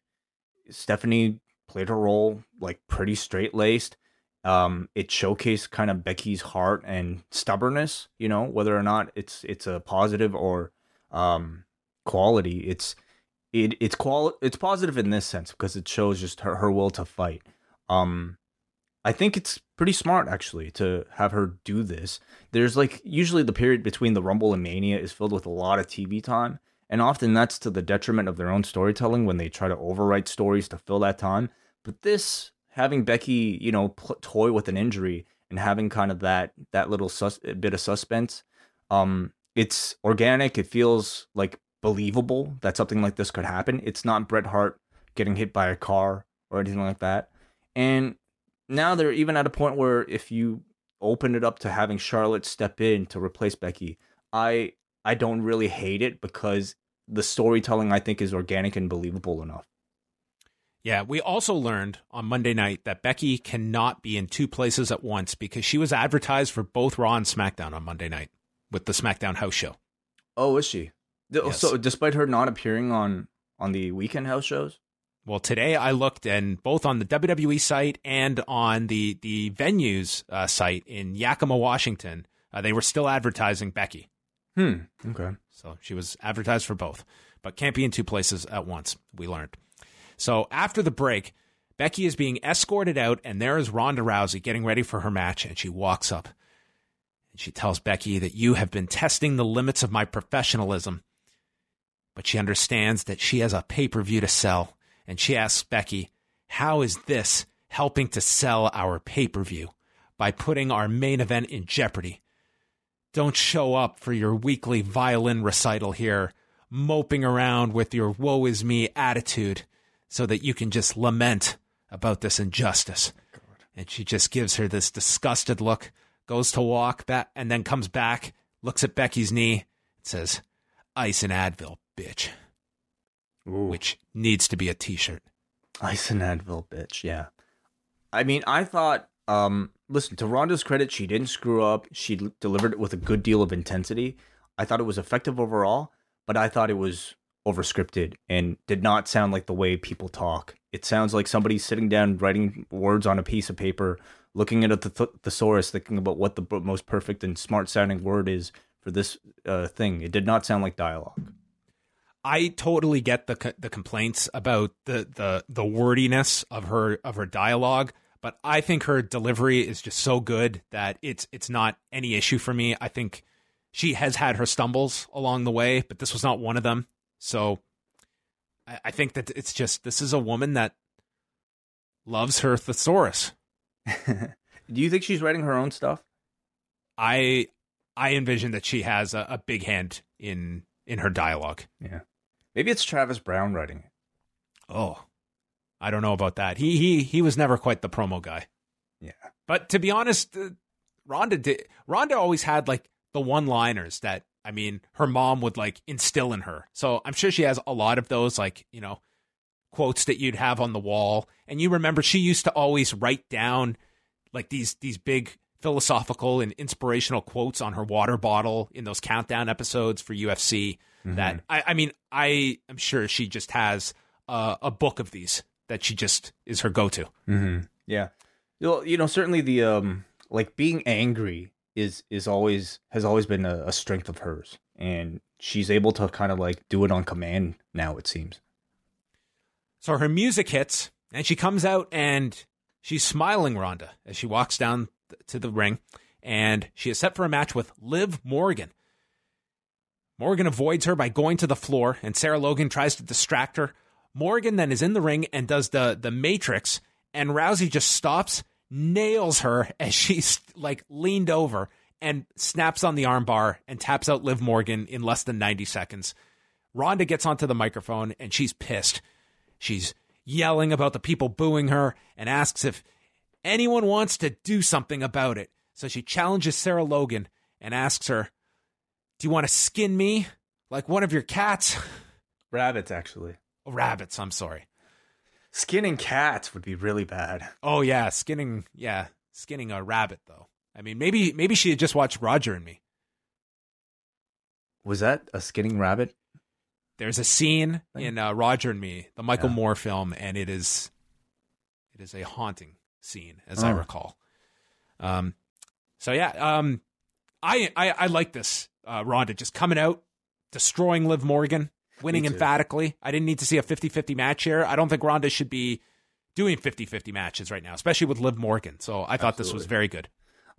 Stephanie played her role like pretty straight laced um, it showcased kind of Becky's heart and stubbornness. You know, whether or not it's it's a positive or um, quality. It's it it's qual it's positive in this sense because it shows just her, her will to fight. Um, I think it's pretty smart actually to have her do this. There's like usually the period between the Rumble and Mania is filled with a lot of TV time, and often that's to the detriment of their own storytelling when they try to overwrite stories to fill that time. But this having Becky, you know, pl- toy with an injury and having kind of that that little sus- bit of suspense, um, it's organic. It feels like believable that something like this could happen. It's not Bret Hart getting hit by a car or anything like that. And now they're even at a point where if you open it up to having Charlotte step in to replace Becky, I I don't really hate it because the storytelling I think is organic and believable enough. Yeah, we also learned on Monday night that Becky cannot be in two places at once because she was advertised for both Raw and SmackDown on Monday night with the SmackDown house show. Oh, is she? Yes. So despite her not appearing on on the weekend house shows? Well, today I looked, and both on the WWE site and on the the venues uh, site in Yakima, Washington, uh, they were still advertising Becky. Hmm. Okay. So she was advertised for both, but can't be in two places at once. We learned. So after the break, Becky is being escorted out, and there is Ronda Rousey getting ready for her match, and she walks up and she tells Becky that you have been testing the limits of my professionalism. But she understands that she has a pay per view to sell, and she asks Becky, How is this helping to sell our pay per view by putting our main event in jeopardy? Don't show up for your weekly violin recital here, moping around with your woe is me attitude so that you can just lament about this injustice. And she just gives her this disgusted look, goes to walk back, and then comes back, looks at Becky's knee, and says, Ice and Advil, bitch, Ooh. which needs to be a t shirt. Ice and Advil, bitch. Yeah. I mean, I thought. Um, listen to Ronda's credit, she didn't screw up. She delivered it with a good deal of intensity. I thought it was effective overall, but I thought it was overscripted and did not sound like the way people talk. It sounds like somebody sitting down writing words on a piece of paper, looking at a th- thesaurus, thinking about what the b- most perfect and smart sounding word is for this uh, thing. It did not sound like dialogue. I totally get the the complaints about the the the wordiness of her of her dialogue, but I think her delivery is just so good that it's it's not any issue for me. I think she has had her stumbles along the way, but this was not one of them. So I, I think that it's just this is a woman that loves her thesaurus. [LAUGHS] Do you think she's writing her own stuff? I I envision that she has a, a big hand in in her dialogue. Yeah. Maybe it's Travis Browne writing it. Oh, I don't know about that. He he he was never quite the promo guy. Yeah. But to be honest, uh, Ronda did. Ronda always had like the one-liners that I mean, her mom would like instill in her. So I'm sure she has a lot of those, like you know, quotes that you'd have on the wall. And you remember she used to always write down like these these big philosophical and inspirational quotes on her water bottle in those countdown episodes for UFC. That I, I mean, I am sure she just has uh, a book of these that she just is her go-to. Mm-hmm. Yeah. Well, you know, certainly the um like being angry is is always has always been a, a strength of hers, and she's able to kind of like do it on command now. It seems. So her music hits, and she comes out and she's smiling Ronda as she walks down th- to the ring, and she is set for a match with Liv Morgan. Morgan avoids her by going to the floor, and Sarah Logan tries to distract her. Morgan then is in the ring and does the the Matrix, and Rousey just stops, nails her as [LAUGHS] she's like leaned over and snaps on the armbar and taps out Liv Morgan in less than 90 seconds. Ronda gets onto the microphone and she's pissed. She's yelling about the people booing her and asks if anyone wants to do something about it. So she challenges Sarah Logan and asks her, Do you want to skin me like one of your cats? Rabbits, actually. Rabbits, I'm sorry. Skinning cats would be really bad. Oh yeah, skinning yeah, skinning a rabbit though. I mean maybe maybe she had just watched Roger and me. Was that a skinning rabbit? There's a scene in uh, Roger and Me, the Michael Yeah. Moore film, and it is it is a haunting scene, as I Oh. recall. Um, so yeah, um, I I, I like this uh, Ronda just coming out, destroying Liv Morgan. winning emphatically. I didn't need to see a 50-50 match here. I don't think Ronda should be doing 50-50 matches right now, especially with Liv Morgan. So I thought this was very good.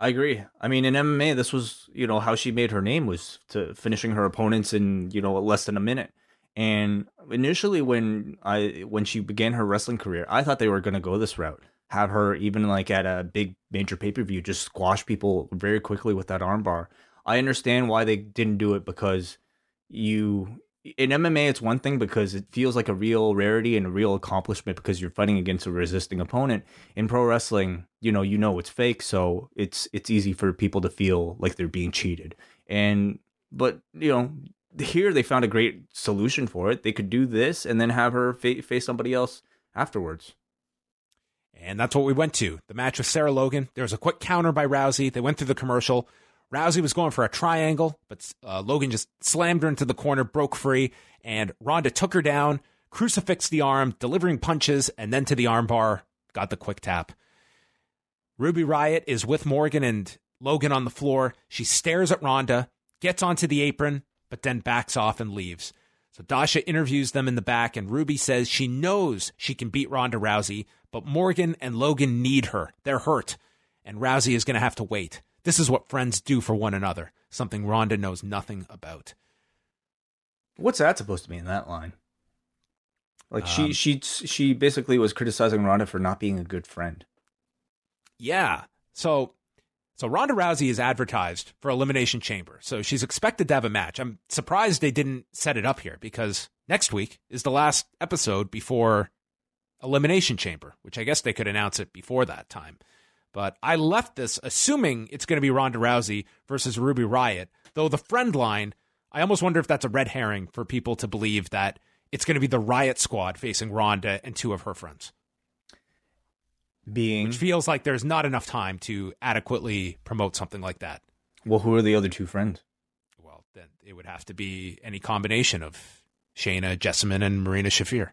I agree. I mean, in MMA, this was you know how she made her name was to finishing her opponents in you know less than a minute. And initially, when I when she began her wrestling career, I thought they were going to go this route, have her even like at a big major pay per view, just squash people very quickly with that armbar. I understand why they didn't do it because you in MMA it's one thing because it feels like a real rarity and a real accomplishment because you're fighting against a resisting opponent. In pro wrestling, you know, you know it's fake, so it's it's easy for people to feel like they're being cheated. And but you know, here they found a great solution for it. They could do this and then have her fa- face somebody else afterwards. And that's what we went to. The match with Sarah Logan. There was a quick counter by Rousey. They went through the commercial. Rousey was going for a triangle, but uh, Logan just slammed her into the corner, broke free, and Ronda took her down, crucifixed the arm, delivering punches, and then to the armbar, got the quick tap. Ruby Riott is with Morgan and Logan on the floor. She stares at Ronda, gets onto the apron, but then backs off and leaves. So Dasha interviews them in the back, and Ruby says she knows she can beat Ronda Rousey, but Morgan and Logan need her. They're hurt, and Rousey is going to have to wait. This is what friends do for one another, something Ronda knows nothing about. What's that supposed to mean in that line? Like Um, she she she basically was criticizing Ronda for not being a good friend. Yeah. So so Ronda Rousey is advertised for Elimination Chamber. So she's expected to have a match. I'm surprised they didn't set it up here because next week is the last episode before Elimination Chamber, which I guess they could announce it before that time. But I left this assuming it's going to be Ronda Rousey versus Ruby Riott, though the friend line, I almost wonder if that's a red herring for people to believe that it's going to be the Riott squad facing Ronda and two of her friends Being which feels like there's not enough time to adequately promote something like that. well, who are the other two friends? Well, then it would have to be any combination of Shayna, Jessamyn, and Marina Shafir.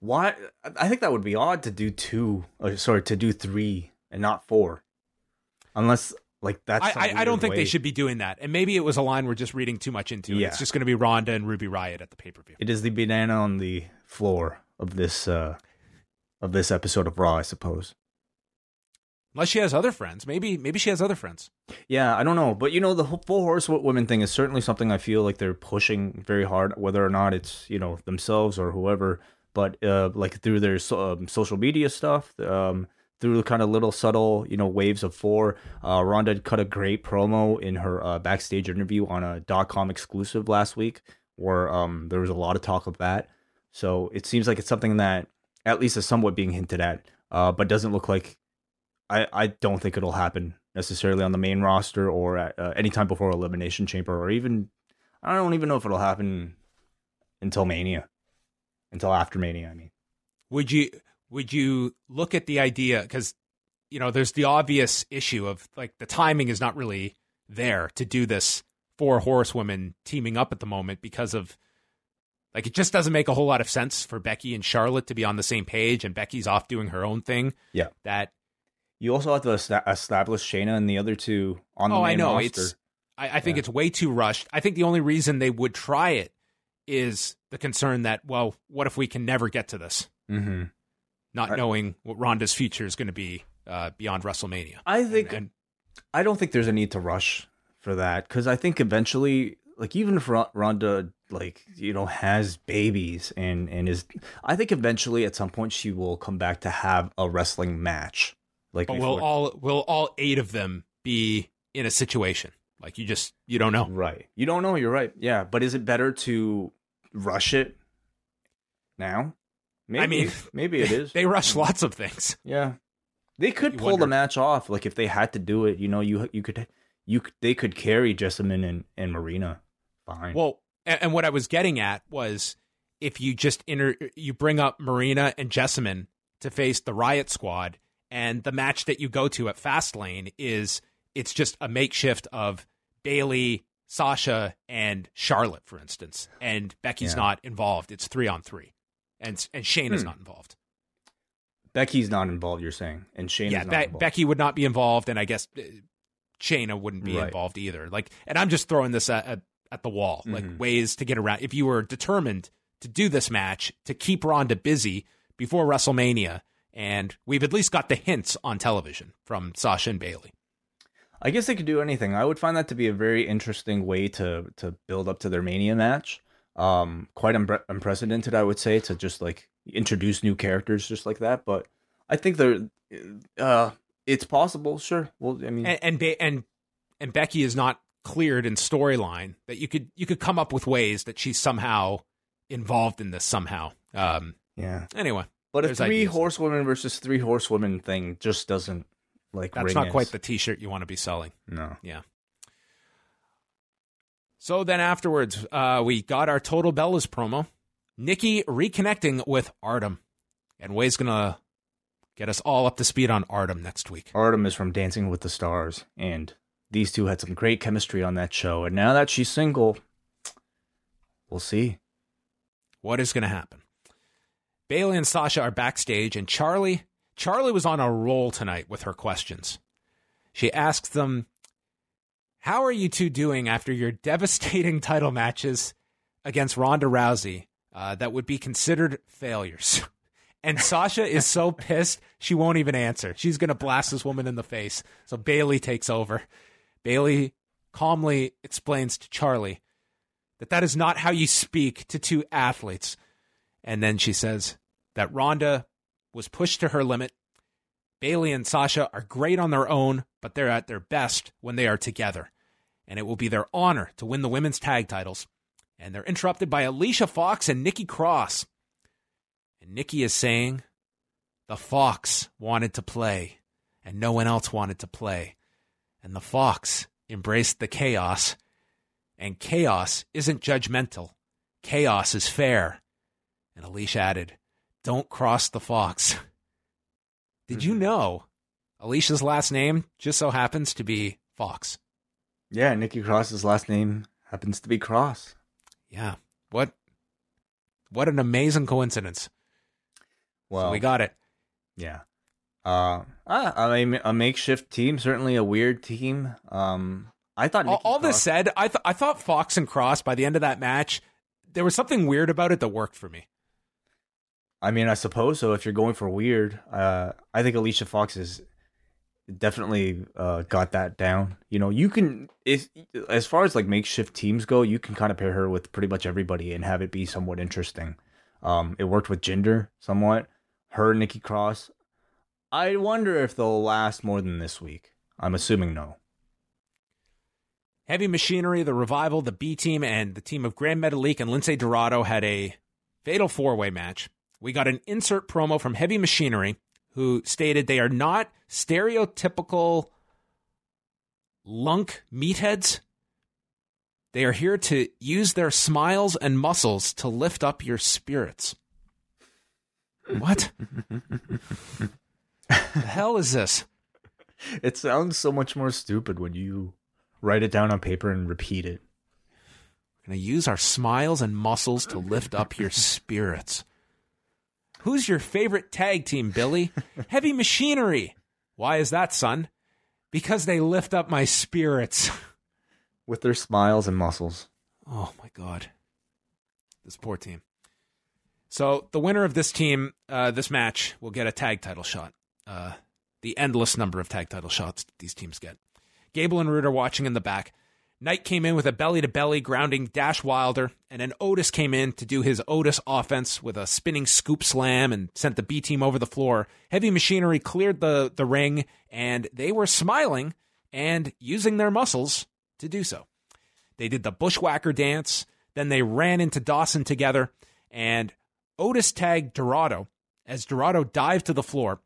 Why? I think that would be odd to do two. Or sorry, to do three and not four, unless like that's. I, I, I don't think way- they should be doing that. And maybe it was a line we're just reading too much into. Yeah. It's just going to be Ronda and Ruby Riott at the pay per view. It is the banana on the floor of this uh of this episode of Raw, I suppose. Unless she has other friends. Maybe maybe she has other friends. Yeah, I don't know, but you know, the whole full horse women thing is certainly something I feel like they're pushing very hard, whether or not it's you know themselves or whoever. But uh, like through their so, um, social media stuff, um, through kind of little subtle you know waves of four. Uh, Ronda cut a great promo in her uh, backstage interview on a dot com exclusive last week, where um, there was a lot of talk of that. So it seems like it's something that at least is somewhat being hinted at, uh, but doesn't look like I, I don't think it'll happen necessarily on the main roster or at uh, any time before Elimination Chamber or even I don't even know if it'll happen until Mania, until after Mania. I mean, Would you would you look at the idea because you know there's the obvious issue of like the timing is not really there to do this four horsewomen teaming up at the moment because of like it just doesn't make a whole lot of sense for Becky and Charlotte to be on the same page and Becky's off doing her own thing. Yeah. That you also have to establish Shayna and the other two on the oh main I know roster. it's I, I think Yeah. it's way too rushed. I think the only reason they would try it is the concern that well what if we can never get to this hmm not knowing what Ronda's future is going to be uh, beyond WrestleMania. I think and, and I don't think there's a need to rush for that because I think eventually, like even if Ron- Ronda like you know has babies and and is, I think eventually at some point she will come back to have a wrestling match. Like, But will all will all eight of them be in a situation like you just you don't know? right? You don't know. You're right. Yeah, but is it better to rush it now? Maybe, mean, [LAUGHS] maybe it is. They rush lots of things. Yeah, they could You pull the match off. Like if they had to do it, you know, you you could you they could carry Jessamyn and and Marina. Fine. Well, and, and what I was getting at was if you just inter you bring up Marina and Jessamyn to face the Riott Squad, and the match that you go to at Fastlane is it's just a makeshift of Bayley, Sasha, and Charlotte, for instance, and Becky's Yeah. not involved. It's three on three, and and Shayna's Hmm. not involved. Becky's not involved. You're saying, and Shayna's yeah, not Be-. Becky would not be involved, and I guess uh, Shayna wouldn't be Right. involved either. Like, and I'm just throwing this at, at at the wall, like ways to get around. If you were determined to do this match to keep Ronda busy before WrestleMania, and we've at least got the hints on television from Sasha and Bayley. I guess they could do anything. I would find that to be a very interesting way to to build up to their Mania match. Um, quite unpre- unprecedented, I would say, to just like introduce new characters just like that. But I think they're, uh, it's possible. Sure. Well, I mean, and and Be- and, and Becky is not cleared in storyline that you could you could come up with ways that she's somehow involved in this somehow. Um, yeah. anyway, But a three ideas. horsewomen versus three horsewomen thing just doesn't like. that's not as- quite the T-shirt you want to be selling. no. Yeah. So then afterwards, uh, we got our Total Bellas promo. Nikki reconnecting with Artem. And Wai's going to get us all up to speed on Artem next week. Artem is from Dancing with the Stars, and these two had some great chemistry on that show. And now that she's single, we'll see. What is going to happen? Bayley and Sasha are backstage, and Charly. Charly was on a roll tonight with her questions. She asks them, How are you two doing after your devastating [LAUGHS] title matches against Ronda Rousey uh, that would be considered failures? [LAUGHS] And Sasha is so [LAUGHS] pissed, she won't even answer. She's going to blast this woman in the face. So Bayley takes over. Bayley calmly explains to Charly that that is not how you speak to two athletes. And then she says that Ronda was pushed to her limit. Bayley and Sasha are great on their own, but they're at their best when they are together. And it will be their honor to win the women's tag titles. And they're interrupted by Alicia Fox and Nikki Cross. And Nikki is saying, The Fox wanted to play, and no one else wanted to play. And the Fox embraced the chaos and chaos isn't judgmental. Chaos is fair. And Alicia added, Don't cross the fox. Did you mm-hmm. know Alicia's last name just so happens to be Fox? Yeah, Nikki Cross's last name happens to be Cross. Yeah. What what an amazing coincidence. Well, so we got it. Yeah. Uh, I mean, a makeshift team, certainly a weird team. Um, I thought All, Nikki all this Cross- said, I th- I thought Fox and Cross by the end of that match, there was something weird about it that worked for me. I mean, I suppose so. If you're going for weird, uh, I think Alicia Fox has definitely uh, got that down. You know, you can, if as far as like makeshift teams go, you can kind of pair her with pretty much everybody and have it be somewhat interesting. Um, it worked with Jinder somewhat. Her, Nikki Cross. I wonder if they'll last more than this week. I'm assuming no. Heavy Machinery, the Revival, the B Team, and the team of Gran Metalik and Lince Dorado had a fatal four way match. We got an insert promo from Heavy Machinery, who stated they are not stereotypical lunk meatheads. They are here to use their smiles and muscles to lift up your spirits. What? the hell is this? It sounds so much more stupid when you write it down on paper and repeat it. We're going to use our smiles and muscles to lift up your spirits. Who's your favorite tag team, Billy? [LAUGHS] Heavy Machinery. Why is that, son? Because they lift up my spirits. [LAUGHS] With their smiles and muscles. Oh my god, this poor team. So the winner of this team, uh, this match, will get a tag title shot. Uh, the endless number of tag title shots these teams get. Gable and Roode are watching in the back. Knight came in with a belly to belly grounding Dash Wilder, and then Otis came in to do his Otis offense with a spinning scoop slam and sent the B team over the floor. Heavy Machinery cleared the, the ring, and they were smiling and using their muscles to do so. They did the bushwhacker dance, then they ran into Dawson together, and Otis tagged Dorado as Dorado dived to the floor.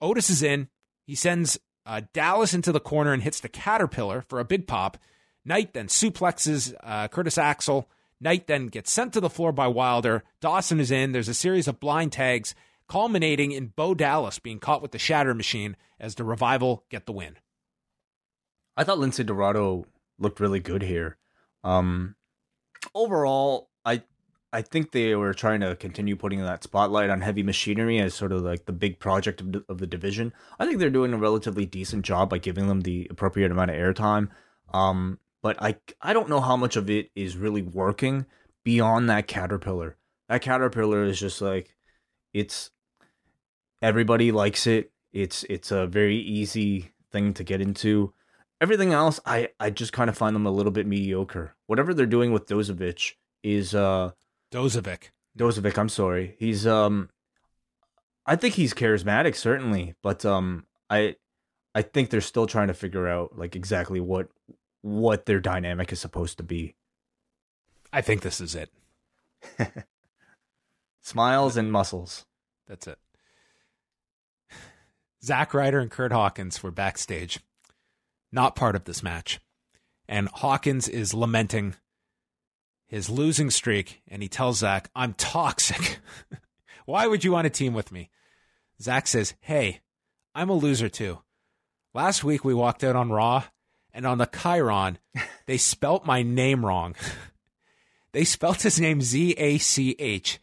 Otis is in. He sends uh, Dallas into the corner and hits the caterpillar for a big pop. Knight then suplexes uh, Curtis Axel. Knight then gets sent to the floor by Wilder. Dawson is in. There's a series of blind tags, culminating in Bo Dallas being caught with the shatter machine as the revival get the win. I thought Lince Dorado looked really good here. Um, overall, I I think they were trying to continue putting that spotlight on heavy machinery as sort of like the big project of, the- of the division. I think they're doing a relatively decent job by giving them the appropriate amount of airtime. Um, but I I don't know how much of it is really working beyond that caterpillar. That caterpillar is just like it's everybody likes it. It's it's a very easy thing to get into. Everything else, I I just kind of find them a little bit mediocre. Whatever they're doing with Dozovic is uh Dozovic. Dozovic, I'm sorry. He's um I think he's charismatic certainly, but um I I think they're still trying to figure out like exactly what what their dynamic is supposed to be. I think this is it. [LAUGHS] Smiles and muscles. That's it. [SIGHS] Zack Ryder and Curt Hawkins were backstage, not part of this match. And Hawkins is lamenting his losing streak, and he tells Zack, I'm toxic. [LAUGHS] Why would you want to team with me? Zack says, Hey, I'm a loser too. Last week we walked out on Raw, and on the chyron, [LAUGHS] they spelt my name wrong. [LAUGHS] they spelt his name Z A C H.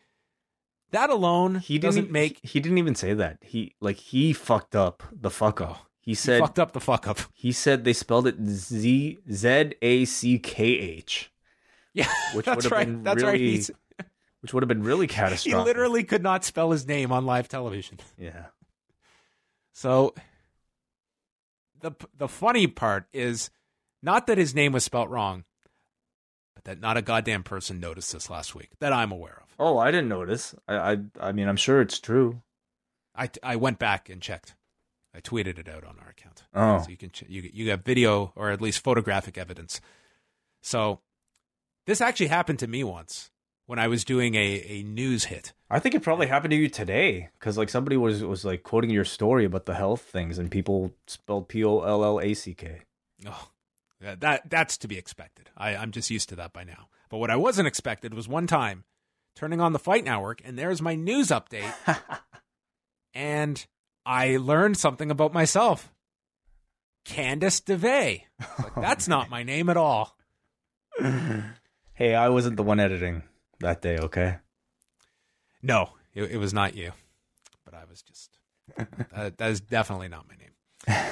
That alone He doesn't make he, he didn't even say that. He like he fucked up the fuck up. He he said fucked up the fuck up. he said they spelled it Z Z A C K H, [LAUGHS] Yeah, which that's would have right. been that's right. really He's, which would have been really catastrophic. he literally could not spell his name on live television. yeah. So the the funny part is not that his name was spelt wrong, but that not a goddamn person noticed this last week that I'm aware of. Oh, I didn't notice. I I I mean, I'm sure it's true. I I went back and checked. I tweeted it out on our account. Oh. So you can ch- you you have video or at least photographic evidence. So this actually happened to me once when I was doing a, a news hit. I think it probably happened to you today because like somebody was was like quoting your story about the health things and people spelled P O L L A C K. Oh, yeah, that that's to be expected. I, I'm just used to that by now. But what I wasn't expected was one time turning on the Fight Network and there's my news update, [LAUGHS] and I learned something about myself. Candice DeVay. [LAUGHS] Like, that's not my name at all. [LAUGHS] Hey, I wasn't the one editing that day. Okay. No, it, it was not you. But I was just. [LAUGHS] that, that is definitely not my name.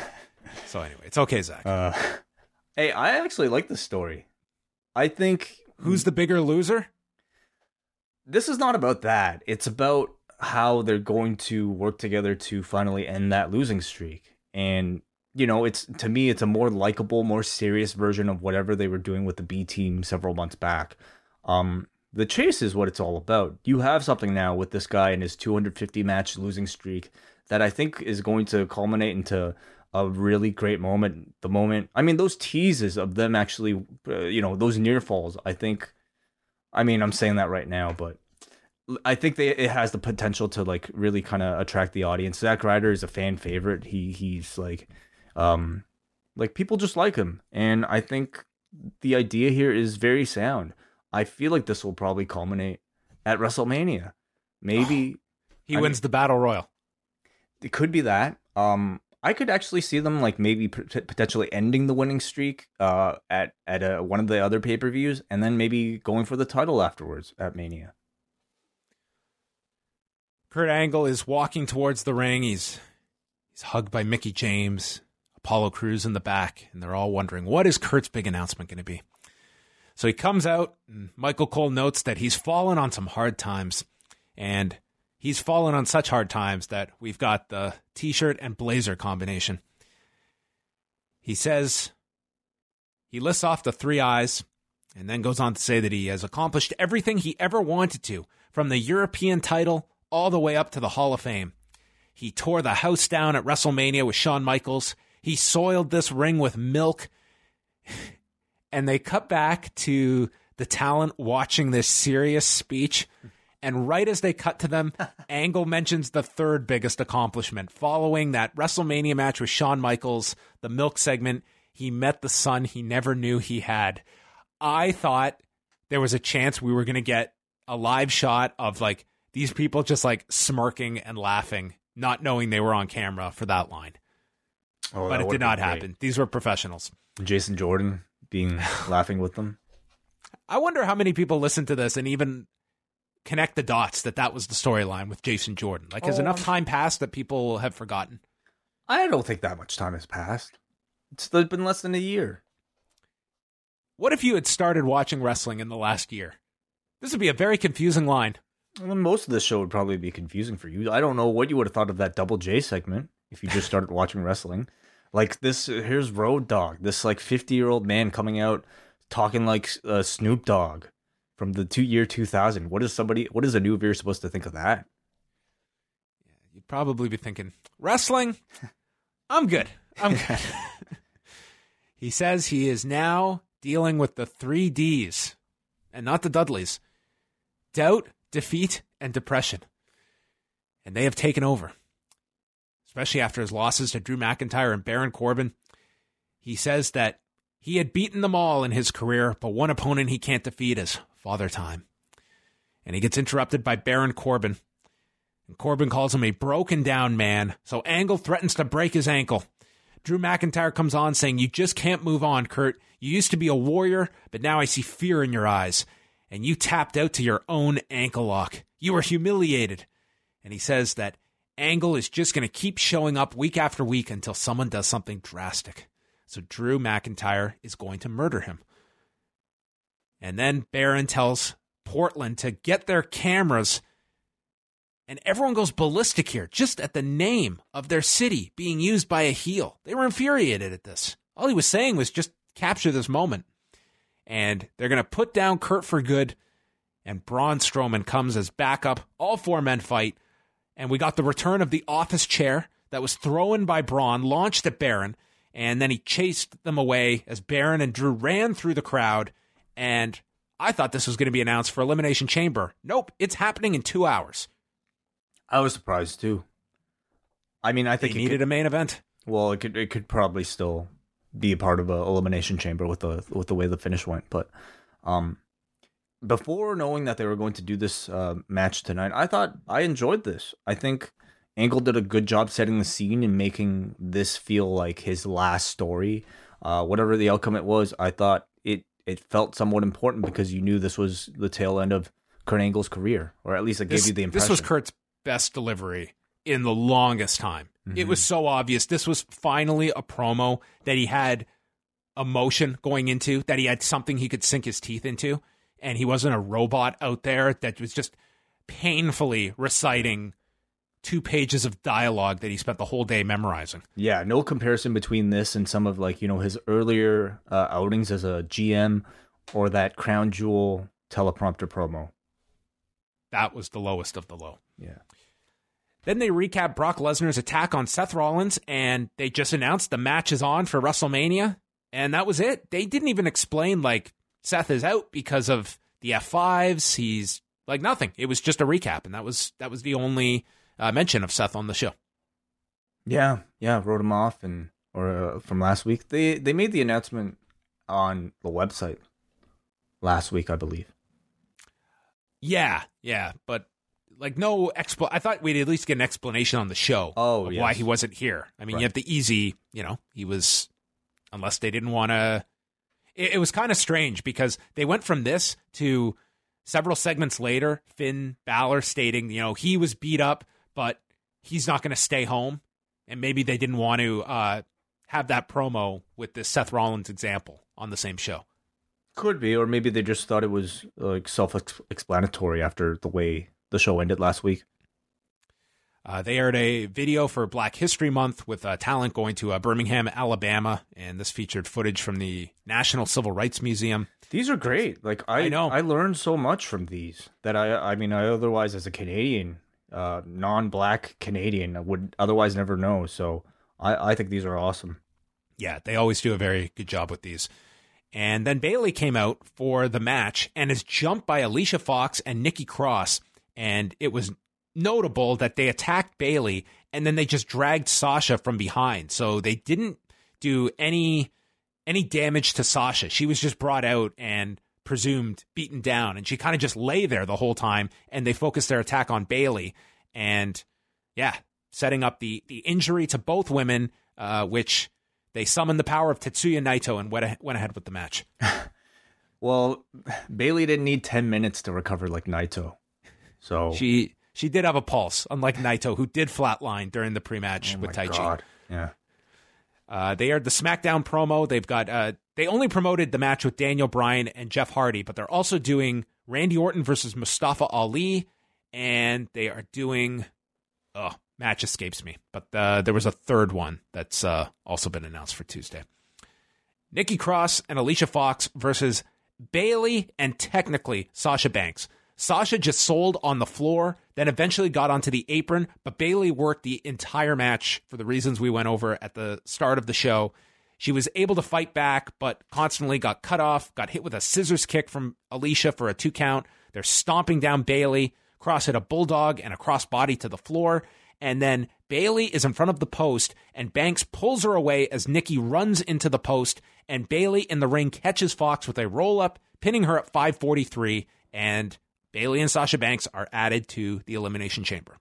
So anyway, it's okay, Zack. Uh, hey, I actually like this story. I think Who's the bigger loser? this is not about that. It's about how they're going to work together to finally end that losing streak. And you know, it's to me, it's a more likable, more serious version of whatever they were doing with the B team several months back. Um, the chase is what it's all about. You have something now with this guy and his 250 match losing streak that I think is going to culminate into a really great moment. The moment, I mean, those teases of them actually, uh, you know, those near falls. I think, I mean, I'm saying that right now, but I think they it has the potential to like really kind of attract the audience. Zack Ryder is a fan favorite. He he's like, um, like people just like him, and I think the idea here is very sound. I feel like this will probably culminate at WrestleMania. Maybe [SIGHS] He I wins the battle royal. it could be that. Um, I could actually see them like maybe pot- potentially ending the winning streak uh at at a, one of the other pay per views, and then maybe going for the title afterwards at Mania. Kurt Angle is walking towards the ring. He's he's hugged by Mickie James, Apollo Crews in the back, and they're all wondering what is Kurt's big announcement going to be. So he comes out, and Michael Cole notes that he's fallen on some hard times, and he's fallen on such hard times that we've got the t-shirt and blazer combination. He says he lists off the three eyes and then goes on to say that he has accomplished everything he ever wanted to, from the European title all the way up to the Hall of Fame. He tore the house down at WrestleMania with Shawn Michaels. He soiled this ring with milk. And they cut back to the talent watching this serious speech. And right as they cut to them, [LAUGHS] Angle mentions the third biggest accomplishment. Following that WrestleMania match with Shawn Michaels, the milk segment, he met the son he never knew he had. I thought there was a chance we were going to get a live shot of like these people just like smirking and laughing, not knowing they were on camera for that line. Oh, but that it did not happen. These were professionals. Jason Jordan being [LAUGHS] laughing with them. I wonder how many people listen to this and even connect the dots that that was the storyline with Jason Jordan. Like, has Oh, enough um, time passed that people have forgotten? I don't think that much time has passed. It's been less than a year. What if you had started watching wrestling in the last year? This would be a very confusing line. Well, most of this show would probably be confusing for you. I don't know what you would have thought of that Double J segment if you just started [LAUGHS] watching wrestling. Like this, here's Road Dogg, this like 50 year old man coming out talking like uh, Snoop Dogg from the two year 2000. What is somebody? What is a new viewer supposed to think of that? Yeah, You'd probably be thinking, wrestling? I'm good. I'm good. [LAUGHS] he says he is now dealing with the three D's and not the Dudleys doubt, defeat, and depression. And they have taken over, especially after his losses to Drew McIntyre and Baron Corbin. He says that he had beaten them all in his career, but one opponent he can't defeat is Father Time. And he gets interrupted by Baron Corbin. And Corbin calls him a broken down man, so Angle threatens to break his ankle. Drew McIntyre comes on saying, You just can't move on, Kurt. You used to be a warrior, but now I see fear in your eyes. And you tapped out to your own ankle lock. You were humiliated. And he says that Angle is just going to keep showing up week after week until someone does something drastic. So Drew McIntyre is going to murder him. And then Baron tells Portland to get their cameras. And everyone goes ballistic here just at the name of their city being used by a heel. They were infuriated at this. All he was saying was just capture this moment. And they're going to put down Kurt for good. And Braun Strowman comes as backup. All four men fight. And we got the return of the office chair that was thrown by Braun, launched at Baron. And then he chased them away as Baron and Drew ran through the crowd. And I thought this was going to be announced for Elimination Chamber. Nope, it's happening in two hours. I was surprised too. I mean, I think They it needed could, a main event. well, it could it could probably still be a part of a elimination chamber with the with the way the finish went, but um, before knowing that they were going to do this uh, match tonight, I thought I enjoyed this. I think Angle did a good job setting the scene and making this feel like his last story. Uh, whatever the outcome it was, I thought it it felt somewhat important because you knew this was the tail end of Kurt Angle's career, or at least it This, gave you the impression. this was Kurt's best delivery in the longest time. It was so obvious. This was finally a promo that he had emotion going into, that he had something he could sink his teeth into, and he wasn't a robot out there that was just painfully reciting two pages of dialogue that he spent the whole day memorizing. Yeah, no comparison between this and some of like you know his earlier uh, outings as a GM or that crown jewel teleprompter promo. That was the lowest of the low. Yeah, Then they recap Brock Lesnar's attack on Seth Rollins, and they just announced the match is on for WrestleMania, and that was it. They didn't even explain like Seth is out because of the F5s. He's like nothing. It was just a recap, and that was that was the only uh, mention of Seth on the show. yeah, yeah. Wrote him off and or uh, from last week. They they made the announcement on the website last week, I believe. Yeah, yeah, but like no expl. I thought we'd at least get an explanation on the show. Oh, of why he wasn't here. I mean, Right. you have the easy. You know, he was unless they didn't want to. It, it was kind of strange because they went from this to several segments later. Finn Balor stating, you know, he was beat up, but he's not going to stay home, and maybe they didn't want to uh, have that promo with this Seth Rollins example on the same show. Could be, or maybe they just thought it was like self-explanatory after the way the show ended last week. Uh, they aired a video for Black History Month with uh, talent going to uh, Birmingham, Alabama, and this featured footage from the National Civil Rights Museum. These are great. Like I, I know. I learned so much from these that I, I mean, I otherwise as a Canadian, uh, non-black Canadian, would otherwise never know. So I, I think these are awesome. Yeah, they always do a very good job with these. And then Bayley came out for the match and is jumped by Alicia Fox and Nikki Cross. And it was notable that they attacked Bayley and then they just dragged Sasha from behind. So they didn't do any any damage to Sasha. She was just brought out and presumed beaten down and she kind of just lay there the whole time and they focused their attack on Bayley and yeah, setting up the the injury to both women uh, which they summoned the power of Tetsuya Naito and went, went ahead with the match. [LAUGHS] Well, Bayley didn't need ten minutes to recover like Naito, so She she did have a pulse, unlike Naito, who did flatline during the pre-match oh with my Taichi. God. Yeah, Uh, they aired the SmackDown promo. They've got uh, they only promoted the match with Daniel Bryan and Jeff Hardy, but they're also doing Randy Orton versus Mustafa Ali, and they are doing oh match escapes me, but uh, there was a third one that's uh, also been announced for Tuesday. Nikki Cross and Alicia Fox versus Bayley and technically Sasha Banks. Sasha just sold on the floor, then eventually got onto the apron, but Bayley worked the entire match for the reasons we went over at the start of the show. She was able to fight back, but constantly got cut off, got hit with a scissors kick from Alicia for a two count. They're stomping down Bayley. Cross hit a bulldog and a cross body to the floor. And then Bayley is in front of the post, and Banks pulls her away as Nikki runs into the post. And Bailey in the ring catches Fox with a roll up, pinning her at 543. And Bayley and Sasha Banks are added to the Elimination Chamber.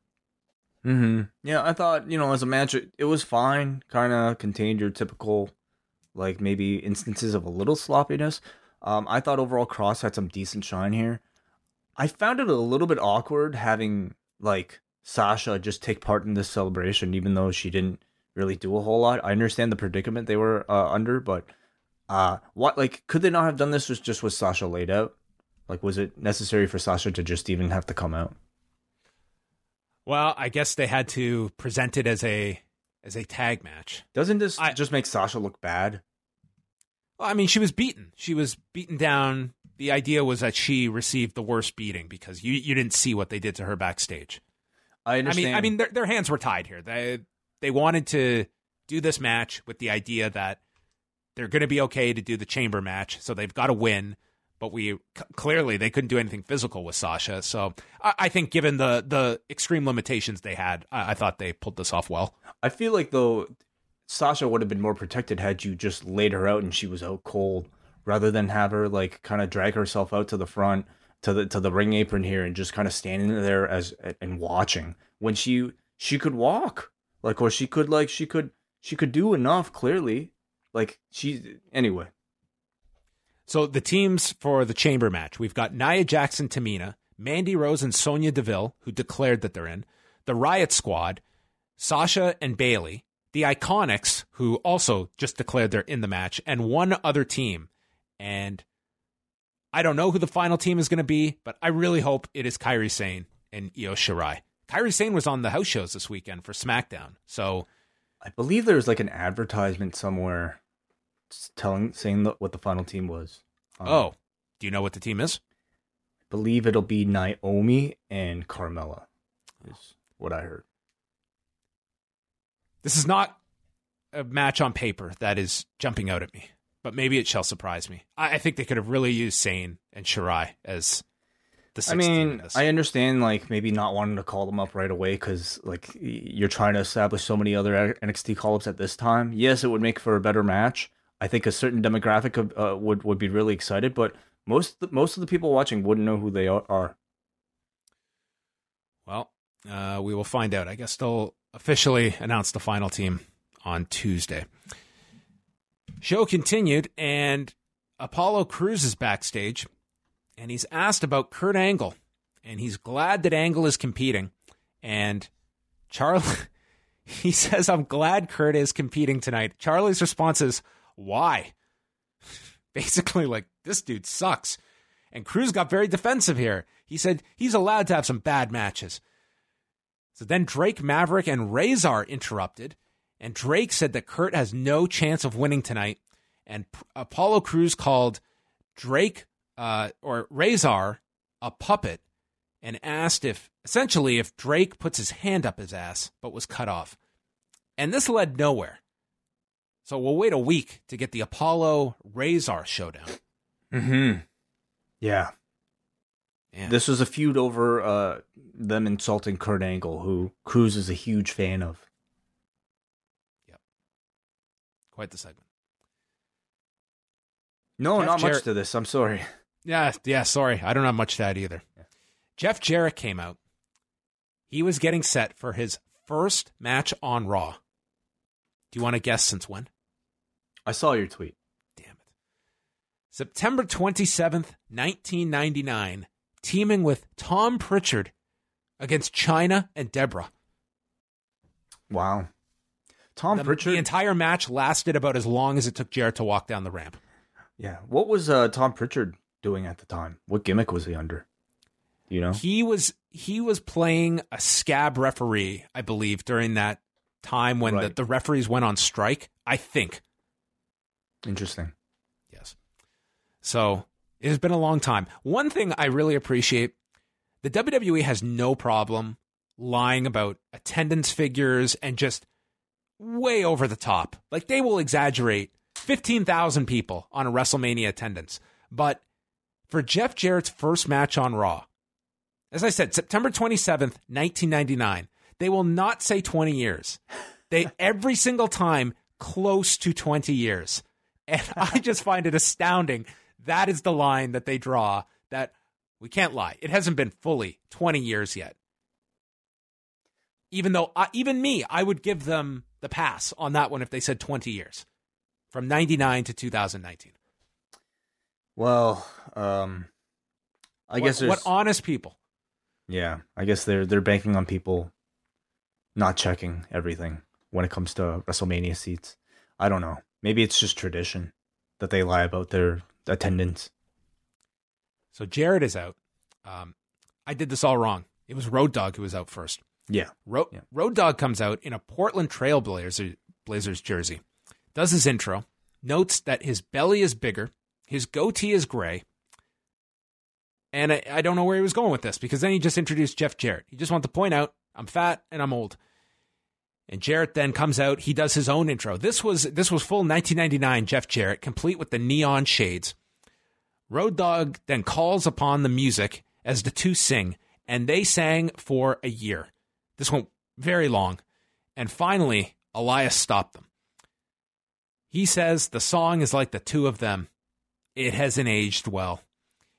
Mm-hmm. Yeah, I thought, you know, as a match, it, it was fine. Kind of contained your typical, like, maybe instances of a little sloppiness. Um, I thought overall Cross had some decent shine here. I found it a little bit awkward having, like, Sasha just take part in this celebration, even though she didn't really do a whole lot. I understand the predicament they were uh, under, but uh, what like could they not have done this just just with Sasha laid out? Like, was it necessary for Sasha to just even have to come out? Well, I guess they had to present it as a as a tag match. Doesn't this I- just make Sasha look bad? Well, I mean, she was beaten. She was beaten down. The idea was that she received the worst beating because you you didn't see what they did to her backstage. I I understand. mean, I mean, their, their hands were tied here. They they wanted to do this match with the idea that they're going to be okay to do the chamber match, so they've got to win. But we clearly they couldn't do anything physical with Sasha, so I, I think given the the extreme limitations they had, I, I thought they pulled this off well. I feel like though Sasha would have been more protected had you just laid her out and she was out cold, rather than have her like kind of drag herself out to the front to the to the ring apron here and just kind of standing there as and watching when she she could walk. Like or she could like she could she could do enough clearly. Like she anyway So the teams for the chamber match, we've got Nia Jackson Tamina, Mandy Rose and Sonya Deville, who declared that they're in, the Riott Squad, Sasha and Bayley, the Iconics, who also just declared they're in the match, and one other team. And I don't know who the final team is going to be, but I really hope it is Kairi Sane and Io Shirai. Kairi Sane was on the house shows this weekend for SmackDown. So I believe there's like an advertisement somewhere telling saying the, what the final team was. Um, oh, do you know what the team is? I believe it'll be Naomi and Carmella. Is what I heard. This is not a match on paper that is jumping out at me, but maybe it shall surprise me. I, I think they could have really used Sane and Shirai as the. I mean. I understand like maybe not wanting to call them up right away because like y- you're trying to establish so many other NXT call ups at this time. Yes, it would make for a better match. I think a certain demographic of, uh, would would be really excited, but most most of the people watching wouldn't know who they are. well, uh, we will find out. I guess they'll officially announce the final team on Tuesday. Show continued, and Apollo Crews is backstage, and he's asked about Kurt Angle, and he's glad that Angle is competing. And Charly, [LAUGHS] he says, "I'm glad Kurt is competing tonight." Charly's response is, "Why?" [LAUGHS] Basically, like this dude sucks. And Crews got very defensive here. He said he's allowed to have some bad matches. So then Drake Maverick and Rezar interrupted, and Drake said that Kurt has no chance of winning tonight. And P- Apollo Crews called Drake uh, or Rezar a puppet and asked if essentially if Drake puts his hand up his ass but was cut off. And this led nowhere. So we'll wait a week to get the Apollo Rezar showdown. Mm-hmm. Yeah. Yeah. This was a feud over uh, them insulting Kurt Angle, who Crews is a huge fan of. Yep. Quite the segment. No, Jeff not much to this. I'm sorry. Yeah, yeah, sorry. I don't have much to add either. Jeff Jarrett came out. He was getting set for his first match on Raw. Do you want to guess since when? I saw your tweet. Damn it. September 27th, 1999, teaming with Tom Pritchard against Chyna and Debra. Wow. Tom the, Pritchard. the entire match lasted about as long as it took Jarrett to walk down the ramp. Yeah. What was uh, Tom Pritchard doing at the time? What gimmick was he under? You know? He was he was playing a scab referee, I believe, during that time when the, the referees went on strike. I think. Interesting. Yes. So it has been a long time. One thing I really appreciate the WWE has no problem lying about attendance figures and just way over the top. Like they will exaggerate 15,000 people on a WrestleMania attendance. But for Jeff Jarrett's first match on Raw, as I said, September 27th, 1999, they will not say 20 years. They [LAUGHS] every single time close to 20 years. And [LAUGHS] I just find it astounding. That is the line that they draw that we can't lie. It hasn't been fully 20 years yet. Even though, uh, even me, I would give them the pass on that one if they said 20 years from 99 to 2019. Well, um, I What- guess what honest people. yeah. I guess they're they're banking on people not checking everything when it comes to WrestleMania seats. I don't know. Maybe it's just tradition that they lie about their attendance. So Jarrett is out. Um, I did this all wrong. It was Road Dogg who was out first. Yeah. Road, Yeah. Road Dogg comes out in a Portland Trail Blazer, Blazers jersey, does his intro, notes that his belly is bigger, his goatee is gray, and I, I don't know where he was going with this because then he just introduced Jeff Jarrett. He just wanted to point out I'm fat and I'm old. And Jarrett then comes out. He does his own intro. This was this was full 1999 Jeff Jarrett, complete with the neon shades. Road Dogg then calls upon the music as the two sing, and they sang for a year. This went very long. And finally, Elias stopped them. He says the song is like the two of them. It hasn't aged well.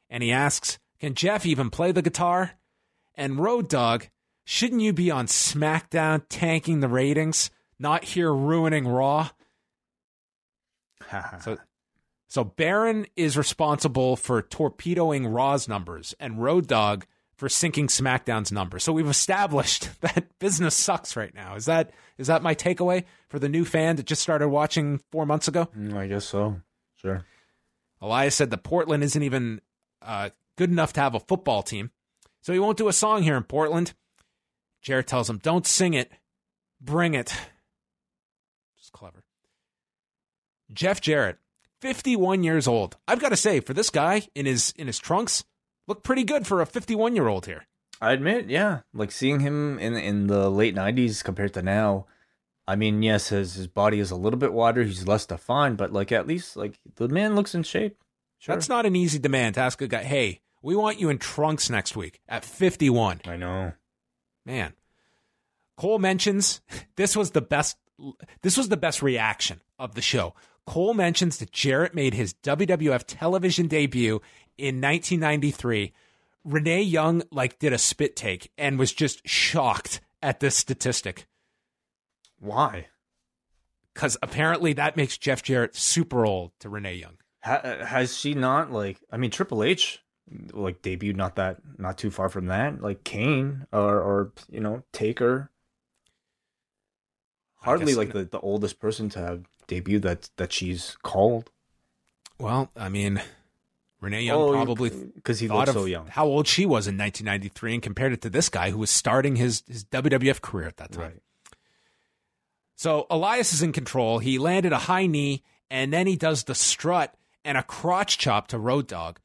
And he asks, Can Jeff even play the guitar? And Road Dogg, shouldn't you be on SmackDown tanking the ratings, not here ruining Raw? [LAUGHS] So, so Baron is responsible for torpedoing Raw's numbers, and Road Dogg for sinking SmackDown's numbers. So we've established [LAUGHS] that business sucks right now. Is that is that my takeaway for the new fan that just started watching four months ago? Mm, I guess so. Sure. Elias said that Portland isn't even uh, good enough to have a football team, so he won't do a song here in Portland. Jarrett tells him, "Don't sing it, bring it." Just clever. Jeff Jarrett, 51 years old. I've got to say, for this guy in his in his trunks, look pretty good for a 51 year old here. I admit, yeah, like seeing him in in the late '90s compared to now. I mean, yes, his his body is a little bit wider. He's less defined, but like at least like the man looks in shape. Sure. That's not an easy demand to ask a guy. Hey, we want you in trunks next week at 51. I know. Man. Cole mentions [LAUGHS] this was the best this was the best reaction of the show. Cole mentions that Jarrett made his WWF television debut in 1993. Renee Young like did a spit take and was just shocked at this statistic Why? cuz apparently that makes Jeff Jarrett super old to Renee Young. Ha- uh, has she not like? I mean, Triple H like debuted not that not too far from that. Like Kane or or you know Taker. Hardly like the, the oldest person to have debuted that that she's called. Well, I mean Renee Young Oh, probably because he thought of so young. how old she was in 1993 and compared it to this guy who was starting his, his WWF career at that time. Right. So Elias is in control. He landed a high knee and then he does the strut and a crotch chop to Road Dogg.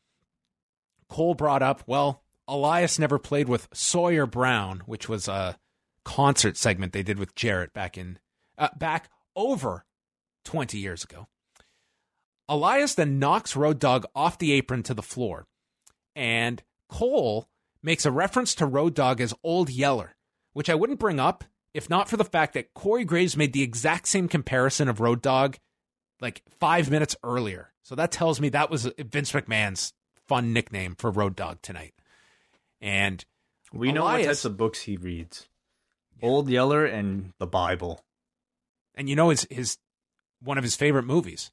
Cole brought up, well, Elias never played with Sawyer Brown, which was a concert segment they did with Jarrett back in uh, back over 20 years ago. Elias then knocks Road Dogg off the apron to the floor, and Cole makes a reference to Road Dogg as Old Yeller, which I wouldn't bring up if not for the fact that Corey Graves made the exact same comparison of Road Dogg like five minutes earlier. So that tells me that was Vince McMahon's fun nickname for Road Dogg tonight. And We know what Elias- types of books he reads. Old Yeller and the Bible. and you know his his one of his favorite movies.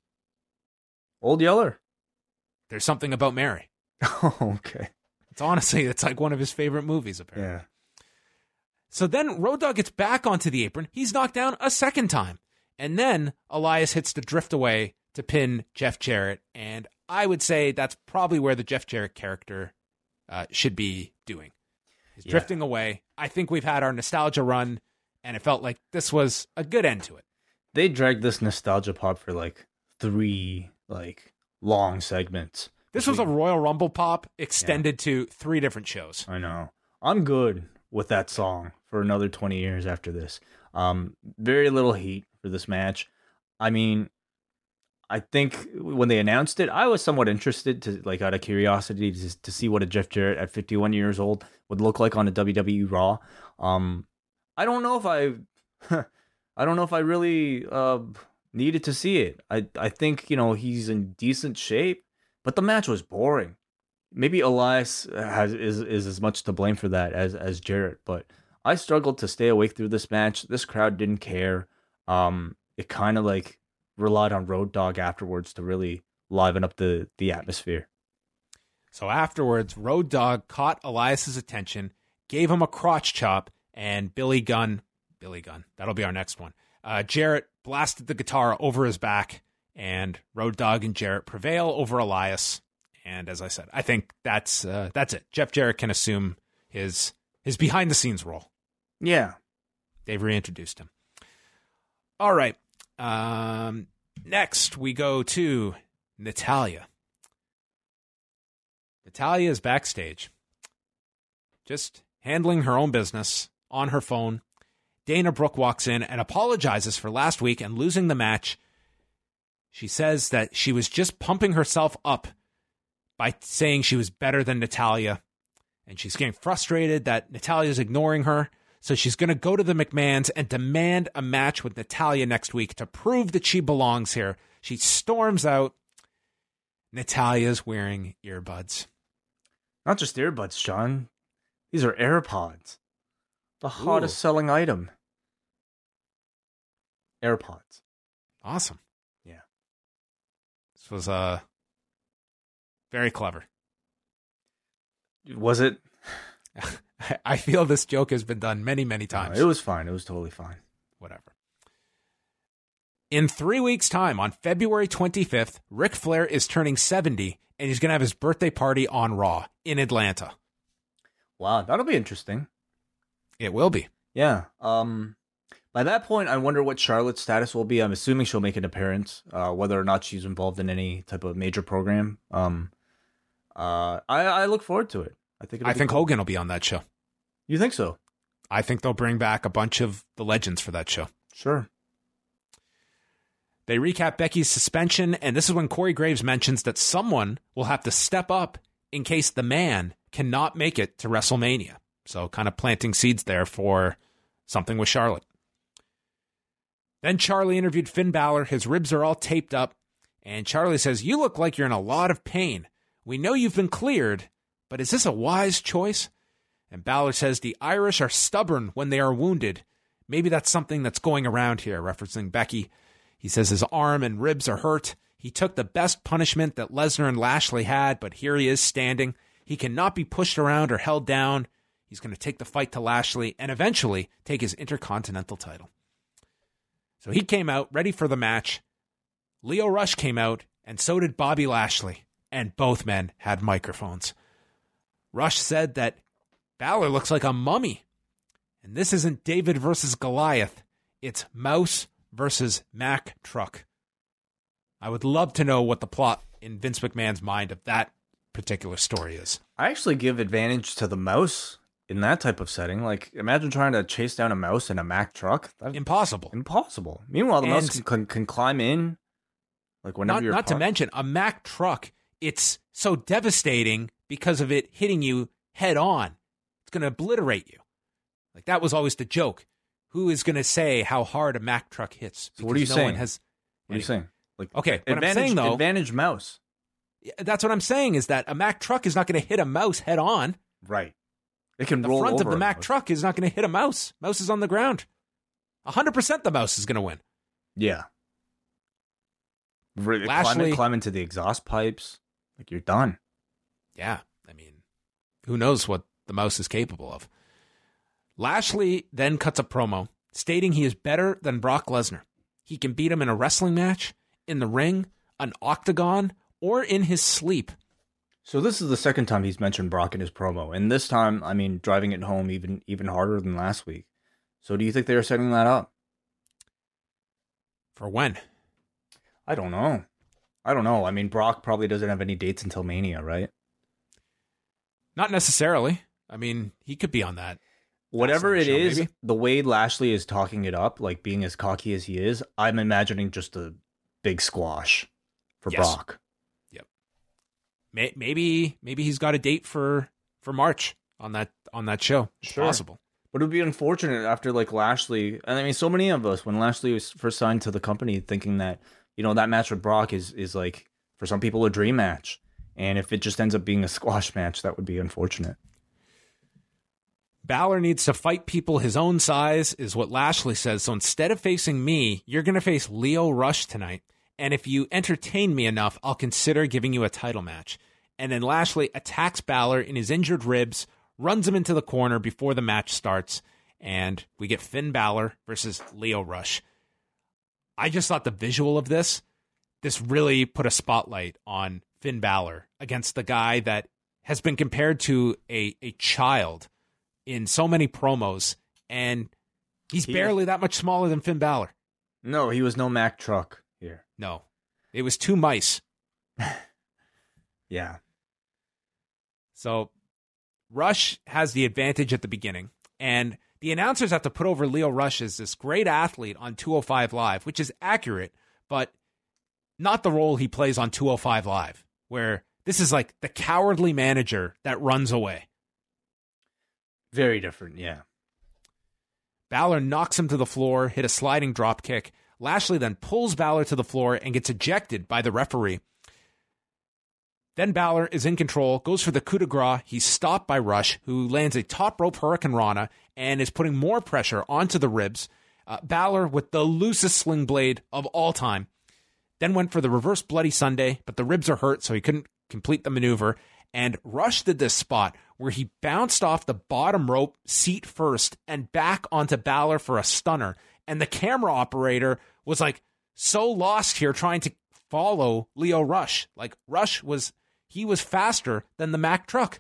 Old Yeller. There's something about Mary. Oh, [LAUGHS] [LAUGHS] okay. It's honestly it's like one of his favorite movies apparently. Yeah. So then Road Dogg gets back onto the apron. He's knocked down a second time. And then Elias hits the drift away to pin Jeff Jarrett, and I would say that's probably where the Jeff Jarrett character uh, should be doing. He's Yeah. drifting away. I think we've had our nostalgia run, and it felt like this was a good end to it. They dragged this nostalgia pop for like three like long segments. This was a Royal Rumble pop extended to three different shows. I know. I'm good with that song for another 20 years after this. Um, very little heat for this match. I mean, I think when they announced it, I was somewhat interested to like out of curiosity to, to see what a Jeff Jarrett at 51 years old would look like on a WWE Raw. Um, I don't know if I, [LAUGHS] I don't know if I really uh needed to see it. I I think you know he's in decent shape, but the match was boring maybe Elias has is is as much to blame for that as as Jarrett, but I struggled to stay awake through this match. This crowd didn't care. Um, it kind of like relied on Road Dogg afterwards to really liven up the the atmosphere. So afterwards, Road Dogg caught Elias's attention, gave him a crotch chop, and Billy Gunn, Billy Gunn, that'll be our next one. Uh, Jarrett blasted the guitar over his back, and Road Dogg and Jarrett prevail over Elias. And as I said, I think that's uh, that's it. Jeff Jarrett can assume his his behind the scenes role. Yeah, They've reintroduced him. All right. Um, next, we go to Natalya. Natalya is backstage, just handling her own business on her phone. Dana Brooke walks in and apologizes for last week and losing the match. She says that she was just pumping herself up by saying she was better than Natalya. And she's getting frustrated that Natalya's ignoring her. So she's going to go to the McMahons and demand a match with Natalya next week to prove that she belongs here. She storms out. Natalya's wearing earbuds. not just earbuds, John. These are AirPods, the hottest Ooh. selling item. AirPods. Awesome. Yeah. This was uh very clever. Was it? [LAUGHS] [LAUGHS] I feel this joke has been done many, many times. it was fine. It was totally fine. whatever. In three weeks' time, on February 25th, Ric Flair is turning 70 and he's going to have his birthday party on Raw in Atlanta. Wow, that'll be interesting. It will be. Yeah. Um by that point I wonder what Charlotte's status will be. I'm assuming she'll make an appearance, uh, whether or not she's involved in any type of major program. Um uh I, I look forward to it. I think I think cool. Hogan will be on that show. You think so? I think they'll bring back a bunch of the legends for that show. Sure. They recap Becky's suspension, and this is when Corey Graves mentions that someone will have to step up in case the man cannot make it to WrestleMania. So, kind of planting seeds there for something with Charlotte. Then Charly interviewed Finn Balor. His ribs are all taped up, and Charly says, You look like you're in a lot of pain. We know you've been cleared, but is this a wise choice? And Balor says, The Irish are stubborn when they are wounded. Maybe that's something that's going around here, referencing Becky. He says his arm and ribs are hurt. He took the best punishment that Lesnar and Lashley had, but here he is standing. He cannot be pushed around or held down. He's going to take the fight to Lashley and eventually take his Intercontinental title. So he came out ready for the match. Lio Rush came out, and so did Bobby Lashley, and both men had microphones. Rush said that Balor looks like a mummy, and this isn't David versus Goliath, it's Mouse versus Mack Truck. I would love to know what the plot in Vince McMahon's mind of that particular story is. I actually give advantage to the mouse in that type of setting. Like imagine trying to chase down a mouse in a Mack truck. That's Impossible. impossible. Meanwhile, the mouse can, can, can climb in like whenever Not, you're not to mention a Mack truck. It's so devastating because of it hitting you head on. Going to obliterate you. Like that was always the joke. Who is going to say how hard a Mack truck hits? So what are you no one saying? has. What are you saying? Like Okay, what I'm saying, though- advantage mouse. That's what I'm saying is that a Mack truck is not going to hit a mouse head on. Right. It can The roll front of the Mack truck is not going to hit a mouse. Mouse is on the ground. 100% the mouse is going to win. Yeah. Re- Lashley- climb, climb into the exhaust pipes. Like you're done. Yeah. I mean, who knows what the mouse is capable of. Lashley then cuts a promo stating he is better than Brock Lesnar. He can beat him in a wrestling match, in the ring, an octagon, or in his sleep. So this is the second time he's mentioned Brock in his promo, and this time, I mean, driving it home even even harder than last week. So do you think they are setting that up? For when? I don't know. I don't know. I mean, Brock probably doesn't have any dates until Mania, right? Not necessarily. I mean, he could be on that. Whatever it show, is, maybe? the way Lashley is talking it up, like being as cocky as he is, I'm imagining just a big squash for Yes. Brock. May- Maybe maybe he's got a date for for March on that on that show. Sure. possible. But it would be unfortunate after like Lashley, and I mean, so many of us when Lashley was first signed to the company, thinking that you know that match with Brock is is like for some people a dream match, and if it just ends up being a squash match, that would be unfortunate. Balor needs to fight people his own size, is what Lashley says. So instead of facing me, you're going to face Lio Rush tonight. And if you entertain me enough, I'll consider giving you a title match. And then Lashley attacks Balor in his injured ribs, runs him into the corner before the match starts, and we get Finn Balor versus Lio Rush. I just thought the visual of this, this really put a spotlight on Finn Balor against the guy that has been compared to a, a child in so many promos, and he's He- barely that much smaller than Finn Balor. No, he was no Mack truck here. No, it was two mice. [LAUGHS] Yeah, So Rush has the advantage at the beginning, and the announcers have to put over Lio Rush as this great athlete on 205 Live, which is accurate, but not the role he plays on 205 Live, where this is like the cowardly manager that runs away. Very different. Yeah, Balor knocks him to the floor, hit a sliding drop kick. Lashley then pulls Balor to the floor and gets ejected by the referee. Then Balor is in control, goes for the coup de grace. He's stopped by Rush, who lands a top rope hurricanrana and is putting more pressure onto the ribs. Uh, Balor with the loosest sling blade of all time. Then went for the reverse Bloody Sunday, but the ribs are hurt, so he couldn't complete the maneuver. And Rush did this spot where he bounced off the bottom rope, seat first, and back onto Balor for a stunner. And the camera operator was like so lost here trying to follow Lio Rush. Like Rush was, he was faster than the Mack truck.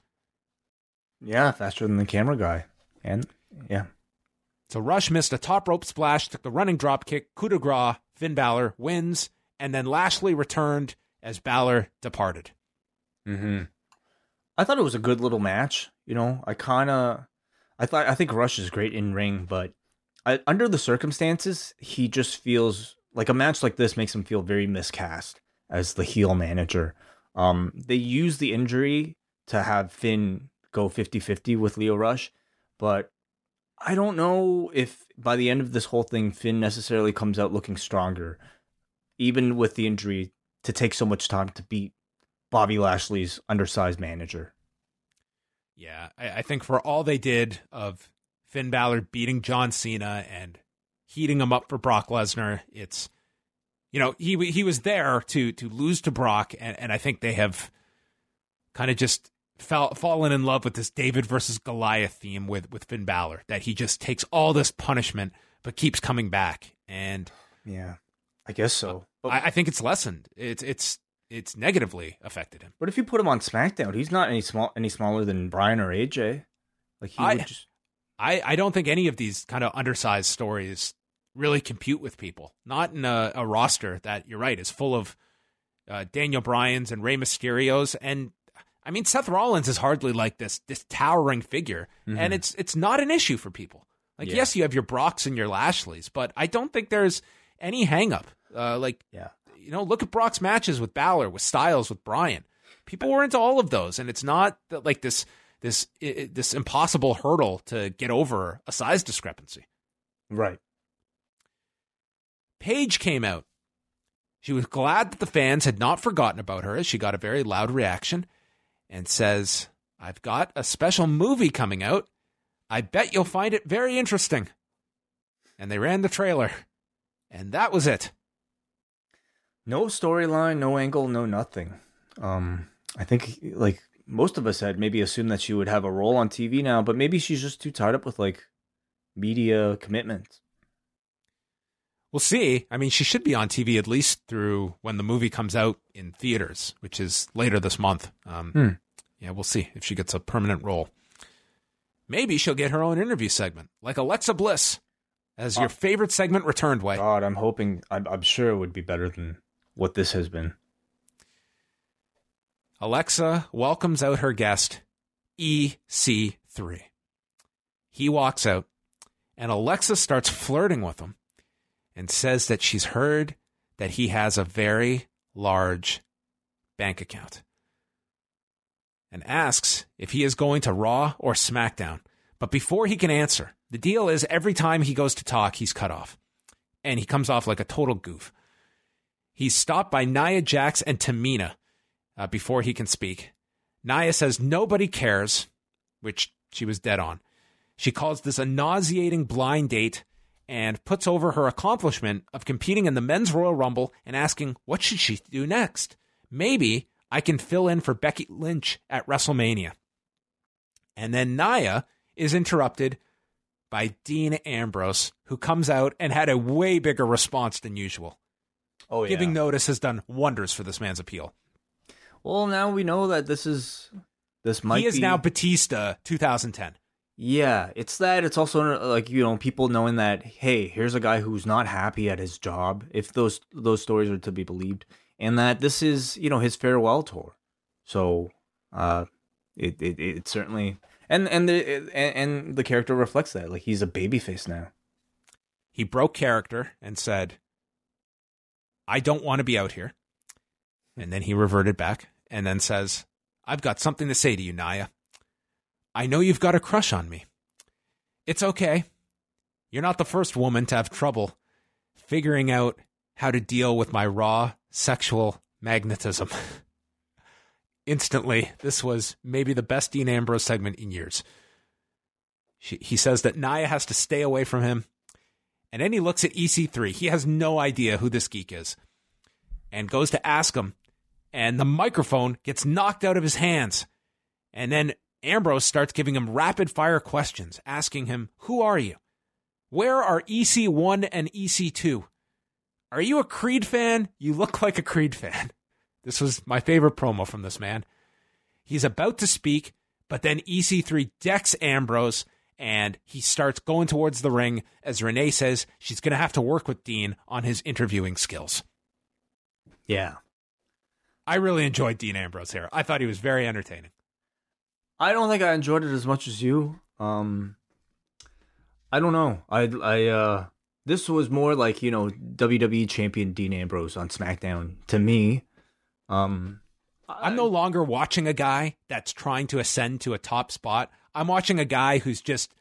yeah, faster than the camera guy, and yeah, So Rush missed a top rope splash, took the running drop kick, coup de grace, Finn Balor wins, and then Lashley returned as Balor departed. Mm-hmm. I thought it was a good little match. You know, I kind of, I thought, I think Rush is great in ring, but I, under the circumstances, he just feels like a match like this makes him feel very miscast as the heel manager. Um, they use the injury to have Finn go 50-50 with Lio Rush, but I don't know if by the end of this whole thing, Finn necessarily comes out looking stronger, even with the injury to take so much time to beat Bobby Lashley's undersized manager. Yeah, I, I think for all they did of Finn Balor beating John Cena and heating him up for Brock Lesnar, it's you know he he was there to to lose to Brock, and, and I think they have kind of just fell, fallen in love with this David versus Goliath theme with with Finn Balor that he just takes all this punishment but keeps coming back, and Yeah, I guess so. But, I, I think it's lessened. It's it's it's negatively affected him. but if you put him on SmackDown, he's not any small any smaller than Bryan or AJ. Like he I- would just I, I don't think any of these kind of undersized stories really compute with people. Not in a, a roster that you're right is full of uh, Daniel Bryan's and Rey Mysterio's, and I mean Seth Rollins is hardly like this this towering figure, and it's it's not an issue for people. Like Yeah. yes, you have your Brocks and your Lashleys, but I don't think there's any hang up. Uh, like yeah. You know, look at Brock's matches with Balor, with Styles, with Bryan. People were into all of those, and it's not that, like this this i- i- this impossible hurdle to get over a size discrepancy. Right. Paige came out. She was glad that the fans had not forgotten about her as she got a very loud reaction and says, I've got a special movie coming out. I bet you'll find it very interesting. And they ran the trailer. And that was it. No storyline, no angle, no nothing. Um, I think like most of us had maybe assumed that she would have a role on TV now, but maybe she's just too tied up with like media commitments. we'll see. I mean, she should be on TV at least through when the movie comes out in theaters, which is later this month. Um, Hmm. Yeah, we'll see if she gets a permanent role. Maybe she'll get her own interview segment, like Alexa Bliss, as your favorite segment returned. Way God, I'm hoping. I'm, I'm sure it would be better than what this has been. Alexa welcomes out her guest, EC3. He walks out, and Alexa starts flirting with him and says that she's heard that he has a very large bank account and asks if he is going to Raw or SmackDown. But before he can answer, the deal is every time he goes to talk, he's cut off. And he comes off like a total goof. He's stopped by Nia Jax and Tamina uh, before he can speak. Nia says nobody cares, which she was dead on. She calls this a nauseating blind date and puts over her accomplishment of competing in the men's Royal Rumble and asking what should she do next? Maybe I can fill in for Becky Lynch at WrestleMania. And then Nia is interrupted by Dean Ambrose, who comes out and had a way bigger response than usual. Oh Giving notice has done wonders for this man's appeal. Well, now we know that this is this might. he is be, now Batista 2010. Yeah, it's that. It's also like you know people knowing that hey, here's a guy who's not happy at his job, if those those stories are to be believed, and that this is you know his farewell tour. So, uh, it it, it certainly and and the and, and the character reflects that. Like he's a babyface now. He broke character and said, I don't want to be out here. And then he reverted back and then says, I've got something to say to you, Nia. I know you've got a crush on me. It's okay. You're not the first woman to have trouble figuring out how to deal with my raw sexual magnetism. [LAUGHS] Instantly, this was maybe the best Dean Ambrose segment in years. She, he says that Nia has to stay away from him. And then he looks at EC3. He has no idea who this geek is and goes to ask him. And the microphone gets knocked out of his hands. And then Ambrose starts giving him rapid fire questions, asking him, Who are you? Where are EC1 and EC2? Are you a Creed fan? You look like a Creed fan. [LAUGHS] This was my favorite promo from this man. He's about to speak, but then EC3 decks Ambrose and he starts going towards the ring as Renee says she's going to have to work with Dean on his interviewing skills. Yeah, I really enjoyed Dean Ambrose here. I thought he was very entertaining. I don't think I enjoyed it as much as you. Um, I don't know. I I uh, this was more like you know WWE champion Dean Ambrose on SmackDown to me. Um, I'm no longer watching a guy that's trying to ascend to a top spot. I'm watching a guy who's just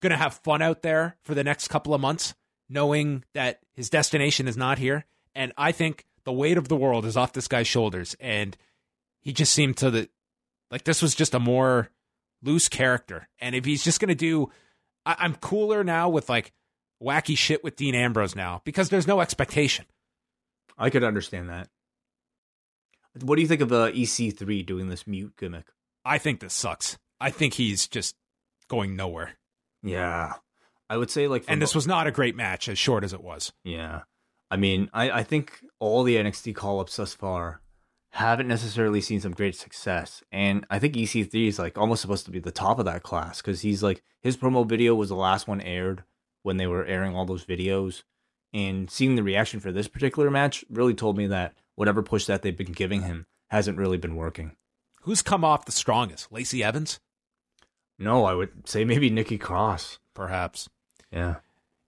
going to have fun out there for the next couple of months, knowing that his destination is not here. And I think the weight of the world is off this guy's shoulders. And he just seemed to the like this was just a more loose character. And if he's just going to do, I, I'm cooler now with like wacky shit with Dean Ambrose now because there's no expectation. I could understand that. What do you think of uh, EC3 doing this mute gimmick? I think this sucks. I think he's just going nowhere. Yeah, I would say like, And this was not a great match, as short as it was. yeah. I mean, I I think all the NXT call ups thus far haven't necessarily seen some great success, and I think EC3 is like almost supposed to be the top of that class because he's like his promo video was the last one aired when they were airing all those videos, and seeing the reaction for this particular match really told me that whatever push that they've been giving him hasn't really been working. Who's come off the strongest? Lacey Evans? No, I would say maybe Nikki Cross. Perhaps. Yeah.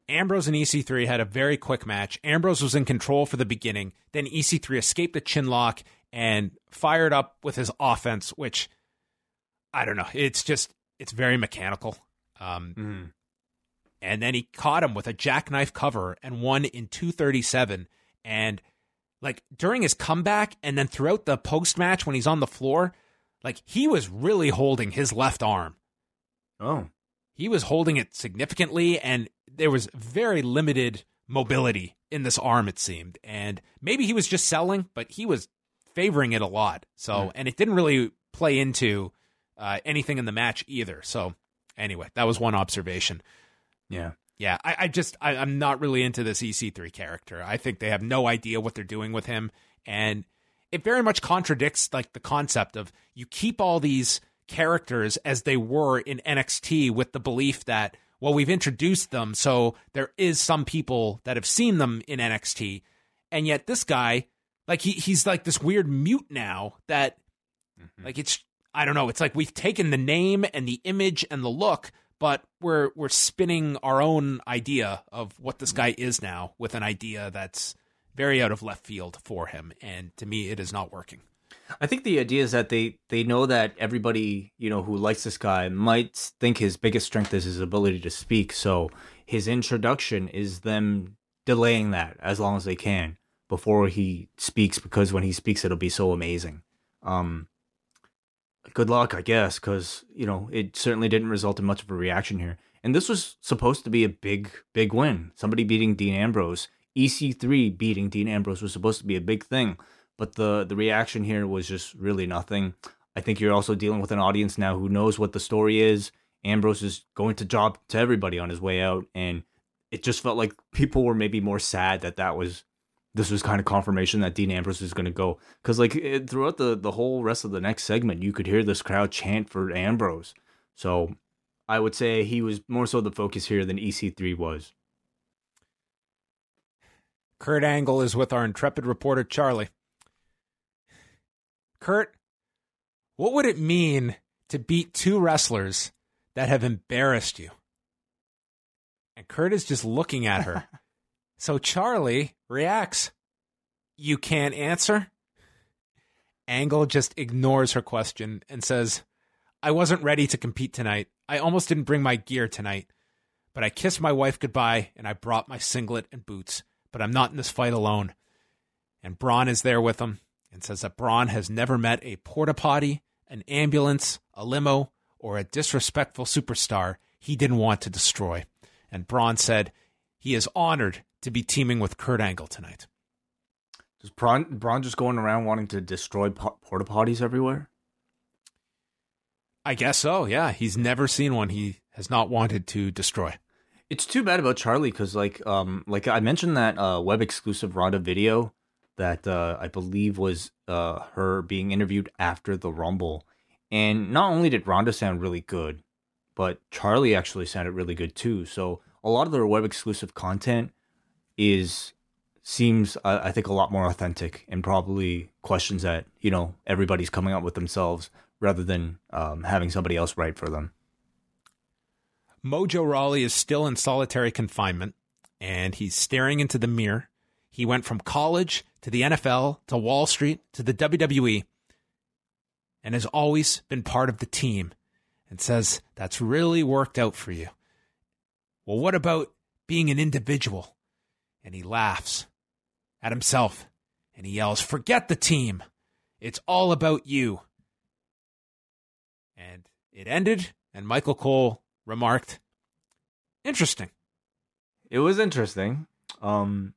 Ambrose and EC3 had a very quick match. Ambrose was in control for the beginning. Then EC3 escaped the chin lock and fired up with his offense, which I don't know. It's just, it's very mechanical. Um, Mm. and then he caught him with a jackknife cover and won in 237 and like during his comeback and then throughout the post match when he's on the floor like he was really holding his left arm Oh. he was holding it significantly and there was very limited mobility in this arm it seemed and maybe he was just selling but he was favoring it a lot so and it didn't really play into uh, anything in the match either so anyway that was one observation Yeah. Yeah, I, I just I, I'm not really into this EC3 character. I think they have no idea what they're doing with him, and it very much contradicts like the concept of you keep all these characters as they were in NXT with the belief that well we've introduced them, so there is some people that have seen them in NXT, and yet this guy like he he's like this weird mute now that mm-hmm. like it's I don't know, it's like we've taken the name and the image and the look but we're we're spinning our own idea of what this guy is now with an idea that's very out of left field for him. And to me it is not working I think the idea is that they they know that everybody you know who likes this guy might think his biggest strength is his ability to speak. So his introduction is them delaying that as long as they can before he speaks, because when he speaks, it'll be so amazing. Um, good luck, I guess, because you know it certainly didn't result in much of a reaction here. And this was supposed to be a big, big win. Somebody beating Dean Ambrose, EC3 beating Dean Ambrose was supposed to be a big thing, but the the reaction here was just really nothing. I think you're also dealing with an audience now who knows what the story is. Ambrose is going to job to everybody on his way out, and it just felt like people were maybe more sad that that was this was kind of confirmation that Dean Ambrose is going to go because like it, throughout the the whole rest of the next segment, you could hear this crowd chant for Ambrose. So I would say he was more so the focus here than EC3 was. Kurt Angle is with our intrepid reporter Charly. Kurt, what would it mean to beat two wrestlers that have embarrassed you? And Kurt is just looking at her. [LAUGHS] So Charly reacts. You can't answer? Angle just ignores her question and says, I wasn't ready to compete tonight. I almost didn't bring my gear tonight. But I kissed my wife goodbye and I brought my singlet and boots. But I'm not in this fight alone. And Braun is there with him and says that Braun has never met a porta potty, an ambulance, a limo, or a disrespectful superstar he didn't want to destroy. And Braun said he is honored to be teaming with Kurt Angle tonight. Is Braun, Braun just going around wanting to destroy porta potties everywhere? I guess so. Yeah, he's never seen one he has not wanted to destroy. It's too bad about Charly because, like, um, like I mentioned that uh, web exclusive Ronda video that uh, I believe was uh, her being interviewed after the Rumble, and not only did Ronda sound really good, but Charly actually sounded really good too. So a lot of their web exclusive content is seems I think a lot more authentic and probably questions that you know everybody's coming up with themselves rather than um, having somebody else write for them. Mojo Rawley is still in solitary confinement and he's staring into the mirror. He went from college to the NFL to Wall Street to the WWE and has always been part of the team and says that's really worked out for you. Well, what about being an individual? and he laughs at himself and he yells, Forget the team. It's all about you. And it ended, and Michael Cole remarked, Interesting. It was interesting. Um,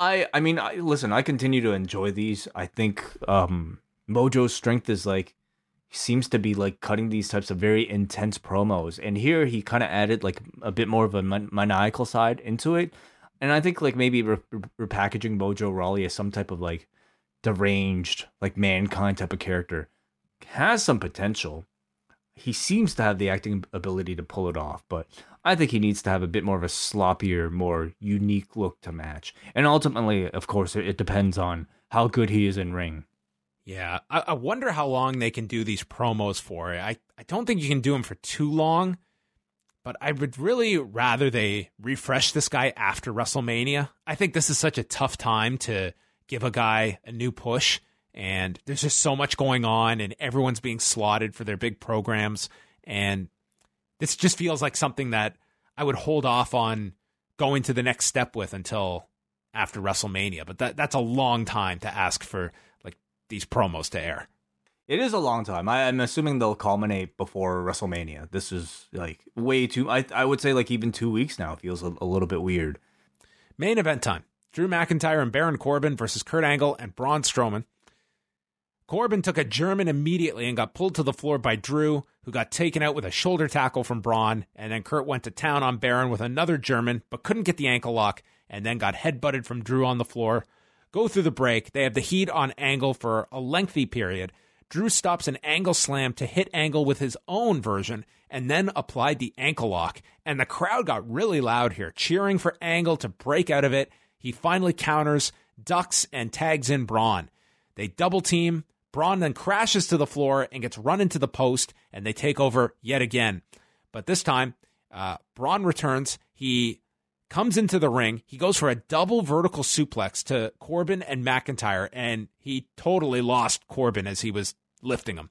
I I mean, I, listen, I continue to enjoy these. I think um, Mojo's strength is like he seems to be like cutting these types of very intense promos, and here he kind of added like a bit more of a maniacal side into it and I think like maybe re- repackaging Mojo Rawley as some type of like deranged, like mankind type of character has some potential. He seems to have the acting ability to pull it off, but I think he needs to have a bit more of a sloppier, more unique look to match. And ultimately, of course, it depends on how good he is in ring. Yeah, I, I wonder how long they can do these promos for. I, I don't think you can do them for too long but I would really rather they refresh this guy after WrestleMania. I think this is such a tough time to give a guy a new push, and there's just so much going on, and everyone's being slotted for their big programs, and this just feels like something that I would hold off on going to the next step with until after WrestleMania. But that that's a long time to ask for like these promos to air. It is a long time. I, am assuming they'll culminate before WrestleMania. This is like way too. I I would say like even two weeks now feels a, a little bit weird. Main event time: Drew McIntyre and Baron Corbin versus Kurt Angle and Braun Strowman. Corbin took a German immediately and got pulled to the floor by Drew, who got taken out with a shoulder tackle from Braun, and then Kurt went to town on Baron with another German, but couldn't get the ankle lock, and then got headbutted from Drew on the floor. Go through the break. They have the heat on Angle for a lengthy period. Drew stops an angle slam to hit Angle with his own version and then applied the ankle lock. And the crowd got really loud here, cheering for Angle to break out of it. He finally counters, ducks, and tags in Braun. They double team. Braun then crashes to the floor and gets run into the post, and they take over yet again. But this time, uh, Braun returns. He comes into the ring. He goes for a double vertical suplex to Corbin and McIntyre, and he totally lost Corbin as he was lifting him.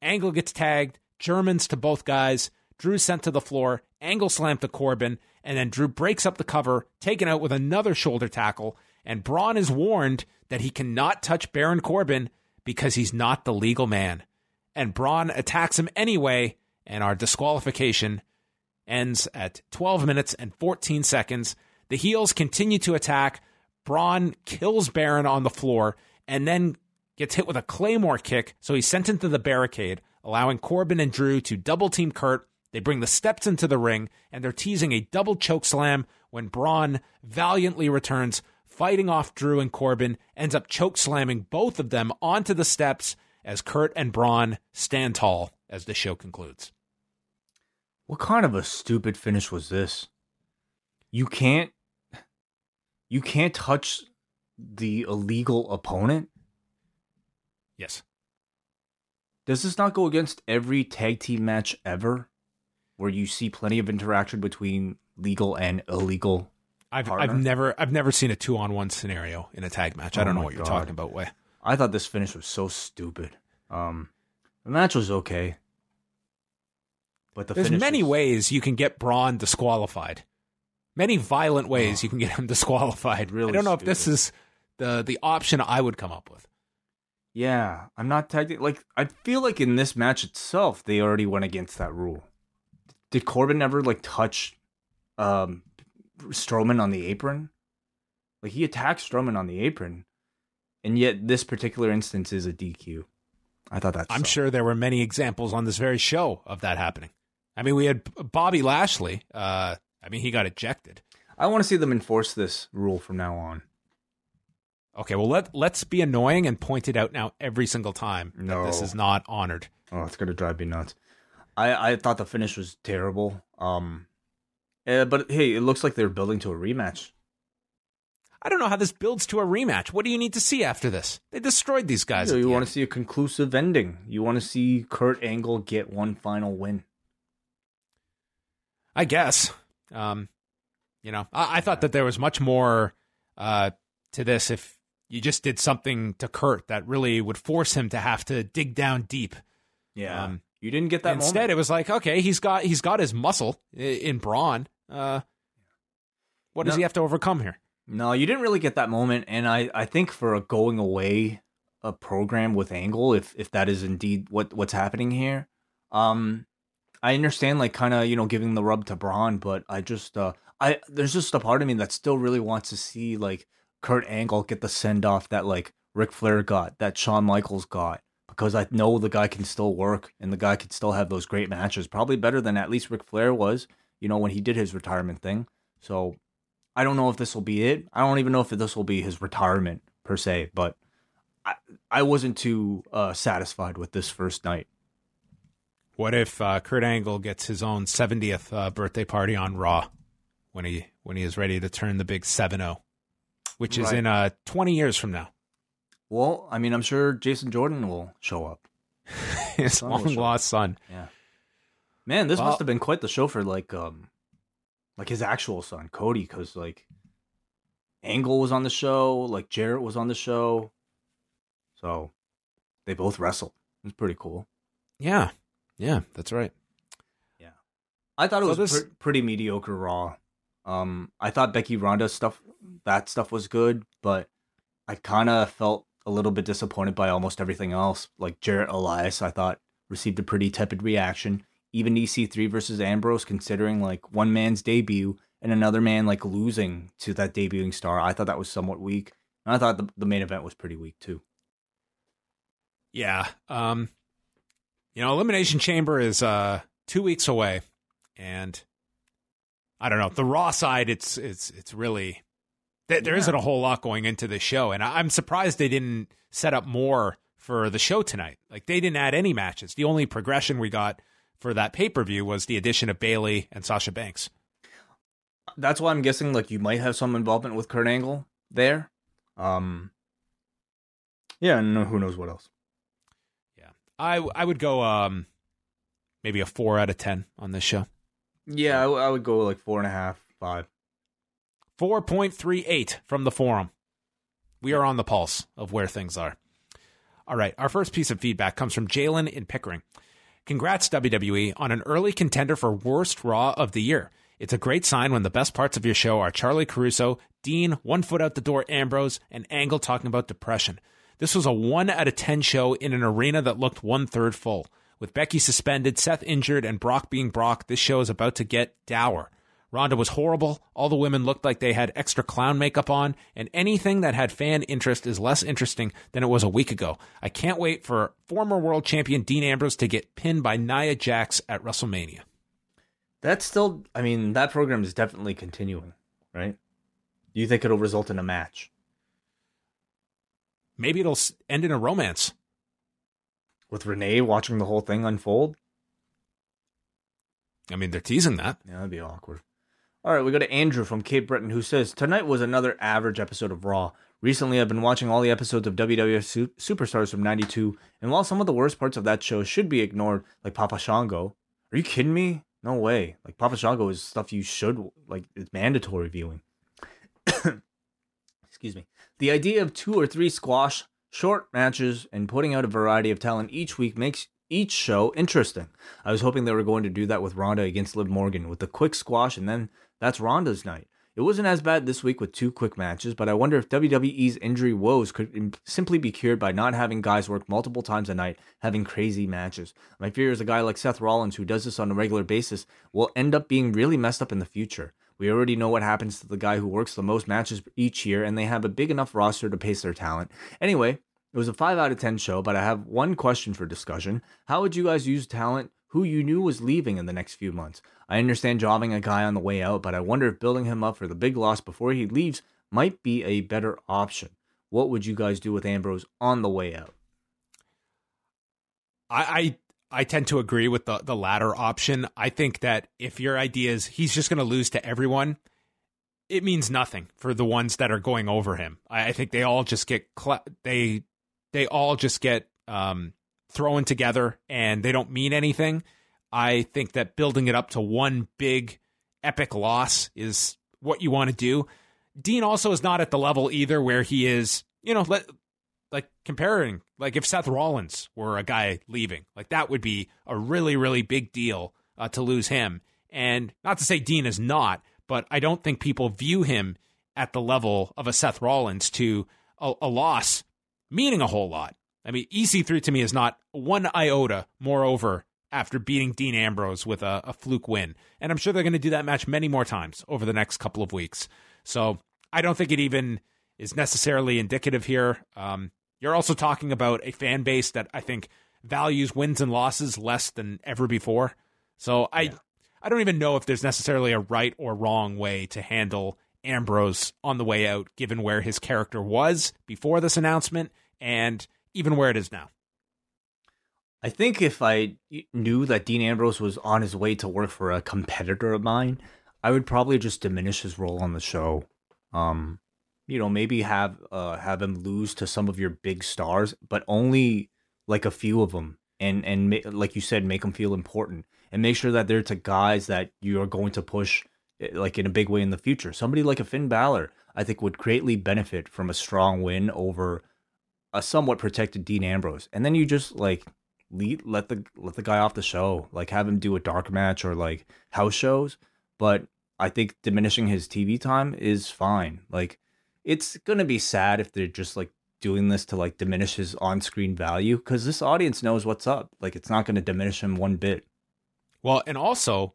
Angle gets tagged, Germans to both guys. Drew sent to the floor, Angle slam to Corbin, and then Drew breaks up the cover, taken out with another shoulder tackle. And Braun is warned that he cannot touch Baron Corbin because he's not the legal man. And Braun attacks him anyway, and our disqualification ends at 12 minutes and 14 seconds. The heels continue to attack. Braun kills Baron on the floor and then gets hit with a claymore kick, so he's sent into the barricade, allowing Corbin and Drew to double team Kurt. They bring the steps into the ring, and they're teasing a double choke slam when Braun valiantly returns, fighting off Drew and Corbin, ends up choke slamming both of them onto the steps as Kurt and Braun stand tall as the show concludes. What kind of a stupid finish was this? You can't you can't touch the illegal opponent? Yes. Does this not go against every tag team match ever? Where you see plenty of interaction between legal and illegal. I've partner? I've never I've never seen a two on one scenario in a tag match. I Oh don't know what you're talking about, Wai. I thought this finish was so stupid. Um the match was okay. But the There's many was- ways you can get Braun disqualified. Many violent ways you can get him [LAUGHS] disqualified. Really, I don't know if this is the the option I would come up with. Yeah, I'm not tagged. Like, I feel like in this match itself, they already went against that rule. Did Corbin ever like touch um Strowman on the apron? Like he attacked Strowman on the apron, and yet this particular instance is a DQ. I thought that. I'm sucked. sure there were many examples on this very show of that happening. I mean, we had Bobby Lashley. Uh, I mean, he got ejected. I want to see them enforce this rule from now on. Okay, well let let's be annoying and point it out now every single time that this is not honored. Oh, it's gonna drive me nuts. I I thought the finish was terrible. Um, eh, but hey, it looks like they're building to a rematch. I don't know how this builds to a rematch. What do you need to see after this? They destroyed these guys. So at you the want end. to see a conclusive ending. You want to see Kurt Angle get one final win. I guess. Um, you know, I, I thought that there was much more uh, to this if you just did something to Kurt that really would force him to have to dig down deep. Yeah, Um, you didn't get that. Instead, moment. it was like, okay, he's got he's got his muscle in Braun. Uh, what does No. he have to overcome here? no, you didn't really get that moment. And I I think for a going away a program with Angle, if if that is indeed what what's happening here, um, I understand like kind of you know giving the rub to Braun, but I just uh I there's just a part of me that still really wants to see like Kurt Angle get the send off that like Ric Flair got, that Shawn Michaels got. Because I know the guy can still work and the guy can still have those great matches. Probably better than at least Ric Flair was, you know, when he did his retirement thing. So I don't know if this will be it. I don't even know if this will be his retirement per se, but I, I wasn't too uh, satisfied with this first night. What if uh, Kurt Angle gets his own 70th uh, birthday party on Raw when he when he is ready to turn the big 7-0, which is in uh, 20 years from now. Well, I mean, I'm sure Jason Jordan will show up. [LAUGHS] His Son long lost son. Yeah. Man, this Well- must have been quite the show for like um like his actual son, Cody, because like Angle was on the show, like Jarrett was on the show. So they both wrestled. It was pretty cool. Yeah, yeah, that's right. Yeah. I thought it So was this- pre- pretty mediocre Raw. Um, I thought Becky Ronda stuff, that stuff was good, but I kind of felt a little bit disappointed by almost everything else. Like Jarrett Elias, I thought received a pretty tepid reaction. Even EC3 versus Ambrose, considering like one man's debut and another man like losing to that debuting star, I thought that was somewhat weak. And I thought the, the main event was pretty weak too. Yeah. Um, You know, Elimination Chamber is uh, two weeks away, and I don't know the Raw side. It's it's it's really there yeah. isn't a whole lot going into the show, and I'm surprised they didn't set up more for the show tonight. Like they didn't add any matches. The only progression we got for that pay per view was the addition of Bayley and Sasha Banks. That's why I'm guessing like you might have some involvement with Kurt Angle there. Um, yeah, and who knows what else. Yeah, I I would go um maybe a four out of ten on this show. Yeah, I, w- I would go like four and a half, five. Four point three eight from the forum. We are on the pulse of where things are. All right, our first piece of feedback comes from Jalen in Pickering. Congrats, WWE, on an early contender for Worst Raw of the Year. It's a great sign when the best parts of your show are Charly Caruso, Dean, One Foot Out the Door Ambrose, and Angle talking about depression. This was a 1 out of 10 show in an arena that looked one third full. With Becky suspended, Seth injured, and Brock being Brock, this show is about to get dour. Ronda was horrible. All the women looked like they had extra clown makeup on, and anything that had fan interest is less interesting than it was a week ago. I can't wait for former world champion Dean Ambrose to get pinned by Nia Jax at WrestleMania. That's still, I mean, that program is definitely continuing, right? Do you think it'll result in a match? Maybe it'll end in a romance. With Renee watching the whole thing unfold? I mean, they're teasing that. Yeah, that'd be awkward. All right, we go to Andrew from Cape Breton who says Tonight was another average episode of Raw. Recently, I've been watching all the episodes of WWF Superstars from 92, and while some of the worst parts of that show should be ignored, like Papa Shango, are you kidding me? No way. Like, Papa Shango is stuff you should, like, it's mandatory viewing. [COUGHS] Excuse me. The idea of two or three squash, short matches, and putting out a variety of talent each week makes each show interesting. I was hoping they were going to do that with Ronda against Liv Morgan with a quick squash, and then that's Ronda's night. It wasn't as bad this week with two quick matches, but I wonder if WWE's injury woes could simply be cured by not having guys work multiple times a night, having crazy matches. My fear is a guy like Seth Rollins, who does this on a regular basis, will end up being really messed up in the future. We already know what happens to the guy who works the most matches each year, and they have a big enough roster to pace their talent. Anyway, it was a 5 out of 10 show, but I have one question for discussion. How would you guys use talent who you knew was leaving in the next few months? I understand jobbing a guy on the way out, but I wonder if building him up for the big loss before he leaves might be a better option. What would you guys do with Ambrose on the way out? I I, I tend to agree with the the latter option. I think that if your idea is he's just going to lose to everyone, it means nothing for the ones that are going over him. I, I think they all just get cl- they they all just get um, thrown together and they don't mean anything. I think that building it up to one big epic loss is what you want to do. Dean also is not at the level either where he is, you know, let, like comparing, like if Seth Rollins were a guy leaving, like that would be a really, really big deal uh, to lose him. And not to say Dean is not, but I don't think people view him at the level of a Seth Rollins to a, a loss meaning a whole lot. I mean, EC3 to me is not one iota moreover after beating Dean Ambrose with a, a fluke win. And I'm sure they're going to do that match many more times over the next couple of weeks. So I don't think it even is necessarily indicative here. Um, you're also talking about a fan base that I think values wins and losses less than ever before. So I, yeah. I don't even know if there's necessarily a right or wrong way to handle Ambrose on the way out, given where his character was before this announcement and even where it is now. I think if I knew that Dean Ambrose was on his way to work for a competitor of mine, I would probably just diminish his role on the show. Um, you know, maybe have uh have him lose to some of your big stars, but only like a few of them, and and ma- like you said, make them feel important, and make sure that they're to guys that you are going to push eh, like in a big way in the future. Somebody like a Finn Balor, I think, would greatly benefit from a strong win over a somewhat protected Dean Ambrose, and then you just like let the let the guy off the show, like have him do a dark match or like house shows. But I think diminishing his TV time is fine. Like it's gonna be sad if they're just like doing this to like diminish his on-screen value because this audience knows what's up. Like it's not gonna diminish him one bit. Well, and also,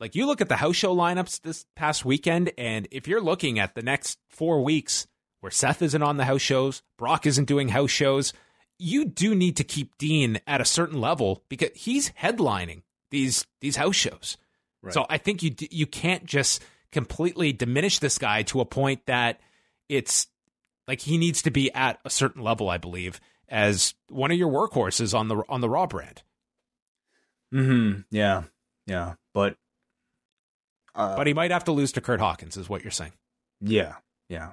like you look at the house show lineups this past weekend, and if you're looking at the next four weeks, where Seth isn't on the house shows, Brock isn't doing house shows. you do need to keep Dean at a certain level because he's headlining these these house shows. Right. So I think you you can't just completely diminish this guy to a point that it's like he needs to be at a certain level. I believe as one of your workhorses on the on the Raw brand. Mm-hmm. Yeah. Yeah. But uh, But he might have to lose to Curt Hawkins, is what you're saying. Yeah, yeah.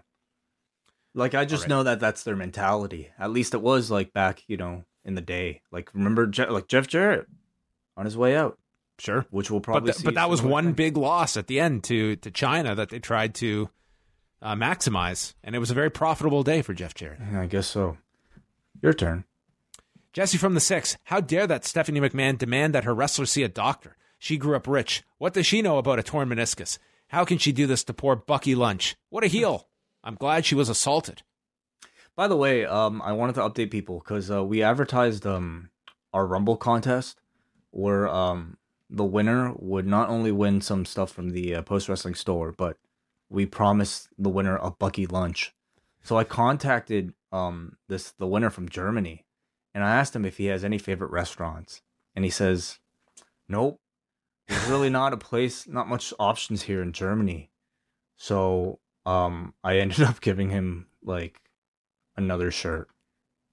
Like I just know that that's their mentality. At least it was like back, you know, in the day. Like remember, Je- like Jeff Jarrett on his way out, Sure. which we'll But, probably. see but that was one big loss at the end to to Chyna that they tried to uh, maximize, and it was a very profitable day for Jeff Jarrett. Yeah, I guess so. Your turn. Jesse from the Six, how dare that Stephanie McMahon demand that her wrestler see a doctor? She grew up rich. What does she know about a torn meniscus? How can she do this to poor Bucky Lunch? What a heel! I'm glad she was assaulted. By the way, um, I wanted to update people because uh, we advertised um our Rumble contest, where um the winner would not only win some stuff from the uh, post wrestling store, but we promised the winner a Bucky lunch. So I contacted um this the winner from Germany, and I asked him if he has any favorite restaurants, and he says, "Nope, there's really not a place, not much options here in Germany." So um I ended [LAUGHS] up giving him like another shirt.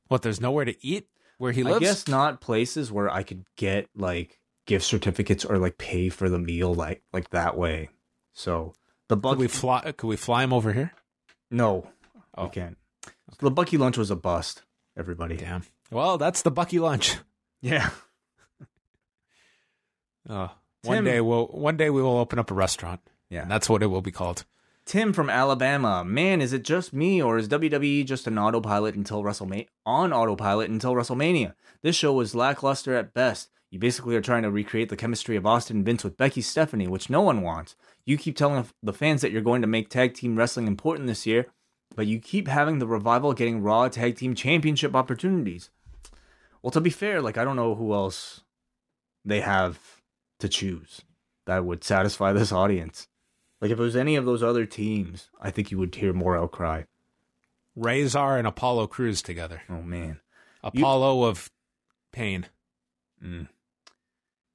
What? There's nowhere to eat where he lives. I guess not places where I could get like gift certificates or like pay for the meal like like that way. So the Could we fly? Could we fly him over here? no, Oh. we can't. So the Bucky lunch was a bust. Everybody, Damn. Well, that's the Bucky lunch. [LAUGHS] yeah. Oh, one Tim- day we'll one day we will open up a restaurant, Yeah. and that's what it will be called. Tim from Alabama. Man, is it just me or is WWE just an autopilot until WrestleMania on autopilot until WrestleMania? This show was lackluster at best. You basically are trying to recreate the chemistry of Austin and Vince with Becky Stephanie, which no one wants. You keep telling the fans that you're going to make tag team wrestling important this year, but you keep having the revival getting Raw tag team championship opportunities. Well, to be fair, like I don't know who else they have to choose that would satisfy this audience. Like if it was any of those other teams, I think you would hear more outcry. Rezar and Apollo Crews together. Oh man. Apollo of pain. Mm.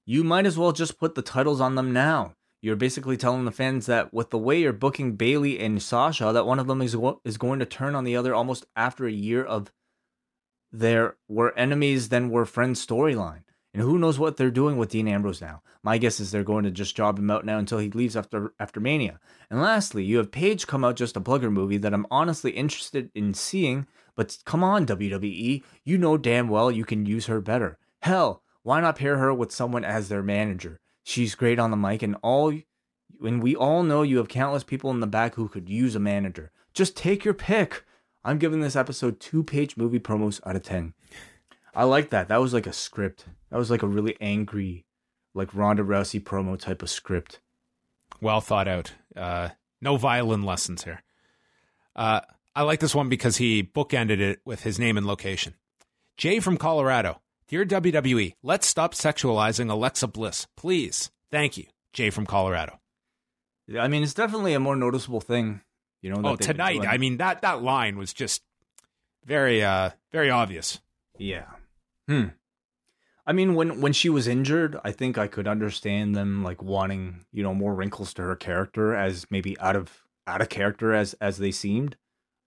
You might as well just put the titles on them now. You're basically telling the fans that with the way you're booking Bayley and Sasha, that one of them is is going to turn on the other almost after a year of their were enemies then were friends storyline. And who knows what they're doing with Dean Ambrose now? My guess is they're going to just job him out now until he leaves after after Mania. And lastly, you have Paige come out just a plugger movie that I'm honestly interested in seeing, but come on WWE, you know damn well you can use her better. Hell, why not pair her with someone as their manager? She's great on the mic and all and we all know you have countless people in the back who could use a manager. Just take your pick. I'm giving this episode two Paige movie promos out of 10. I like that. That was like a script. That was like a really angry, like Ronda Rousey promo type of script. Well thought out. Uh, no violin lessons here. Uh, I like this one because he bookended it with his name and location. Jay from Colorado. Dear WWE, let's stop sexualizing Alexa Bliss. Please. Thank you. Jay from Colorado. I mean, it's definitely a more noticeable thing, you know. that Oh, tonight. I mean that that line was just very uh very obvious. Yeah. Hmm. I mean, when when she was injured, I think I could understand them like wanting, you know, more wrinkles to her character as maybe out of out of character as as they seemed.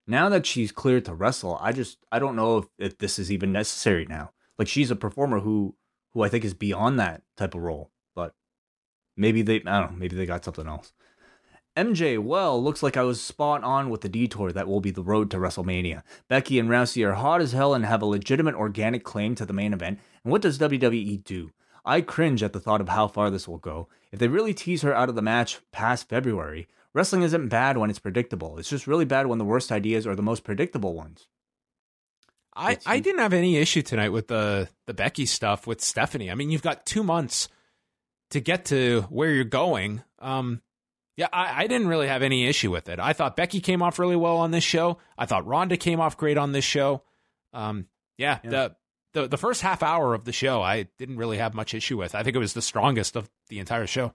Now that she's cleared to wrestle, I just I don't know if, if this is even necessary now. Like she's a performer who who I think is beyond that type of role. But maybe they I don't know, maybe they got something else. MJ, well, looks like I was spot on with the detour that will be the road to WrestleMania. Becky and Rousey are hot as hell and have a legitimate organic claim to the main event. And what does WWE do? I cringe at the thought of how far this will go. If they really tease her out of the match past February, wrestling isn't bad when it's predictable. It's just really bad when the worst ideas are the most predictable ones. I, I didn't have any issue tonight with the the Becky stuff with Stephanie. I mean, you've got two months to get to where you're going. Um, yeah, I, I didn't really have any issue with it. I thought Becky came off really well on this show. I thought Ronda came off great on this show. Um, yeah, Yeah. the the the first half hour of the show, I didn't really have much issue with. I think it was the strongest of the entire show.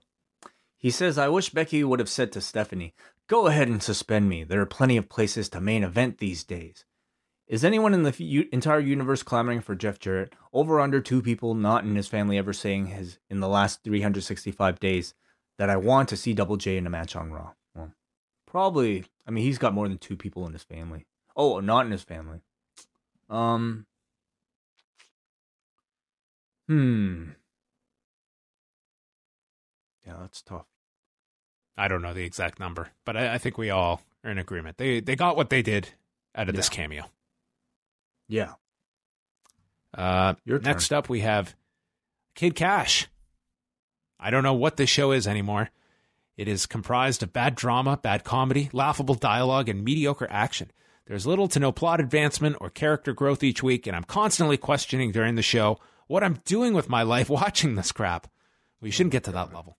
He says, I wish Becky would have said to Stephanie, Go ahead and suspend me. There are plenty of places to main event these days. Is anyone in the f- entire universe clamoring for Jeff Jarrett? Over under two people not in his family ever saying his in the last 365 days that I want to see Double J in a match on Raw. Well, probably. I mean, he's got more than two people in his family. Oh, not in his family. Um. Hmm. Yeah, that's tough. I don't know the exact number, but I, I think we all are in agreement. They they got what they did out of this cameo. Yeah. Uh, Your turn. next up, we have Kid Cash. I don't know what this show is anymore. It is comprised of bad drama, bad comedy, laughable dialogue, and mediocre action. There's little to no plot advancement or character growth each week, and I'm constantly questioning during the show what I'm doing with my life [LAUGHS] watching this crap. We shouldn't get to that level.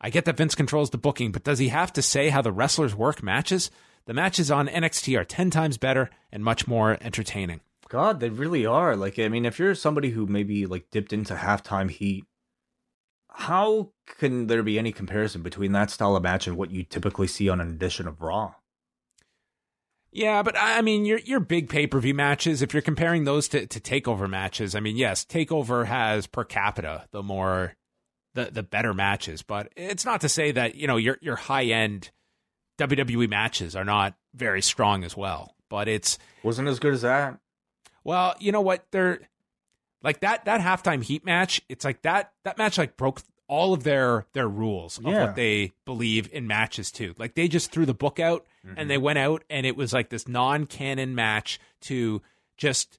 I get that Vince controls the booking, but does he have to say how the wrestlers work matches? The matches on NXT are 10 times better and much more entertaining. God, they really are. Like, I mean, if you're somebody who maybe like dipped into halftime heat, how can there be any comparison between that style of match and what you typically see on an edition of Raw? Yeah, but I mean, your your big pay per view matches. If you're comparing those to, to takeover matches, I mean, yes, takeover has per capita the more the the better matches, but it's not to say that you know your your high end WWE matches are not very strong as well. But it's Wasn't as good as that. well, you know what? They're like that that halftime heat match. It's like that that match like broke all of their their rules of Yeah. what they believe in matches too. Like they just threw the book out and they went out and it was like this non-canon match to just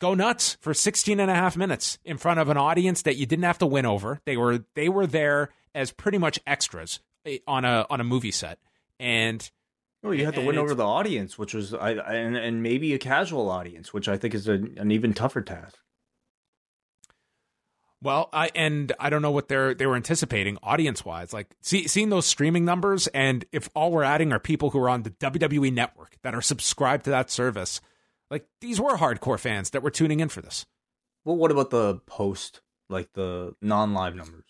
go nuts for 16 and a half minutes in front of an audience that you didn't have to win over. They were they were there as pretty much extras eh, on a on a movie set. And Well, you had to win over the audience, which was I, I and, and maybe a casual audience, which I think is a, an even tougher task. Well, I and I don't know what they're they were anticipating audience wise. Like see, seeing those streaming numbers, and if all we're adding are people who are on the WWE network that are subscribed to that service, like these were hardcore fans that were tuning in for this. Well, what about the post, like the non-live numbers?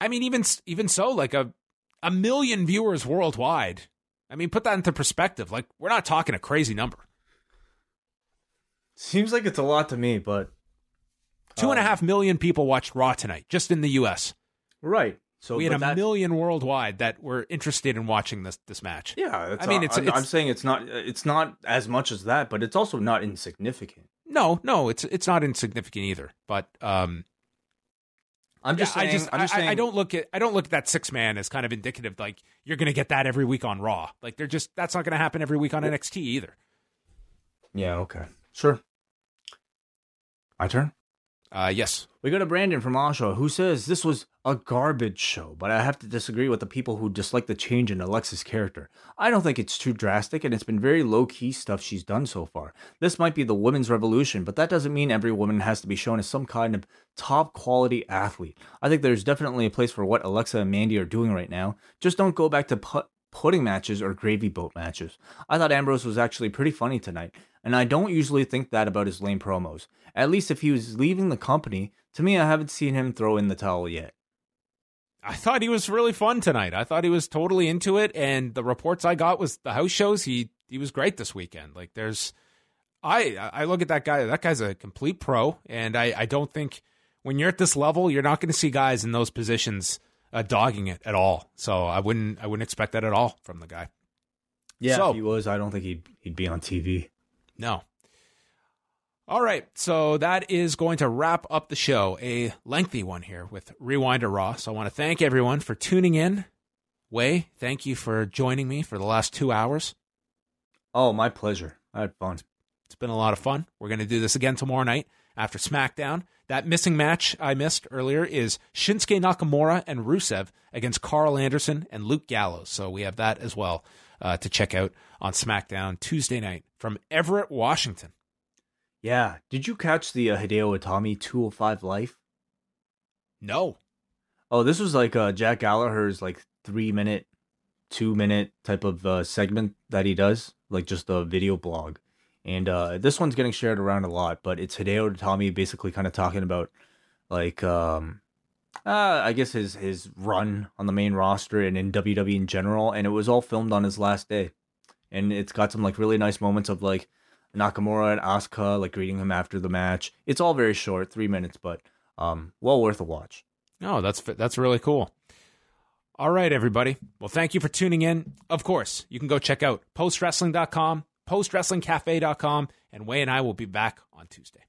I mean, even even so, like a a million viewers worldwide. I mean, put that into perspective. Like we're not talking a crazy number. Seems like it's a lot to me, but Two and a Um, half million people watched Raw tonight, just in the U.S. right. So we had a million worldwide that were interested in watching this this match. Yeah, I mean, it's- I'm, it's- I'm saying it's not. It's not as much as that, but it's also not insignificant. No, no, it's it's not insignificant either. But um, I'm just yeah, saying. I just I'm just I, saying. I don't look at I don't look at that six man as kind of indicative. Like you're going to get that every week on Raw. Like they're just that's not going to happen every week on NXT either. Yeah. Okay. Sure. My turn. Uh, yes, We got a Brandon from Oshawa who says this was a garbage show, but I have to disagree with the people who dislike the change in Alexa's character. I don't think it's too drastic, and it's been very low key stuff she's done so far. This might be the women's revolution, but that doesn't mean every woman has to be shown as some kind of top quality athlete. I think there's definitely a place for what Alexa and Mandy are doing right now. Just don't go back to pudding matches or gravy boat matches. I thought Ambrose was actually pretty funny tonight, and I don't usually think that about his lame promos. At least if he was leaving the company, to me, I haven't seen him throw in the towel yet. I thought he was really fun tonight. I thought he was totally into it, and the reports I got was the house shows. He he was great this weekend. Like there's, I I look at that guy. That guy's a complete pro, and I I don't think when you're at this level, you're not going to see guys in those positions uh, dogging it at all. So I wouldn't I wouldn't expect that at all from the guy. Yeah, So- if he was, I don't think he'd he'd be on TV. No. All right, so that is going to wrap up the show. A lengthy one here with Rewind to Raw. So I want to thank everyone for tuning in. Wai, thank you for joining me for the last two hours. Oh, my pleasure. I had fun. It's been a lot of fun. We're going to do this again tomorrow night after SmackDown. That missing match I missed earlier is Shinsuke Nakamura and Rusev against Karl Anderson and Luke Gallows. So we have that as well uh, to check out on SmackDown Tuesday night from Everett, Washington. Yeah. Did you catch the uh, Hideo Itami 205 Live? No. Oh, this was like uh, Jack Gallagher's like three minute, two minute type of uh, segment that he does, like just a video blog. And uh, this one's getting shared around a lot, but it's Hideo Itami basically kind of talking about like um, uh, I guess his his run on the main roster and in WWE in general, and it was all filmed on his last day. and it's got some like really nice moments of like Nakamura and Asuka like greeting him after the match. It's all very short, three minutes, but um, well worth a watch. Oh, that's that's really cool. All right, everybody. Well, thank you for tuning in. Of course, you can go check out postwrestling.com, postwrestlingcafe.com, and Wai and I will be back on Tuesday.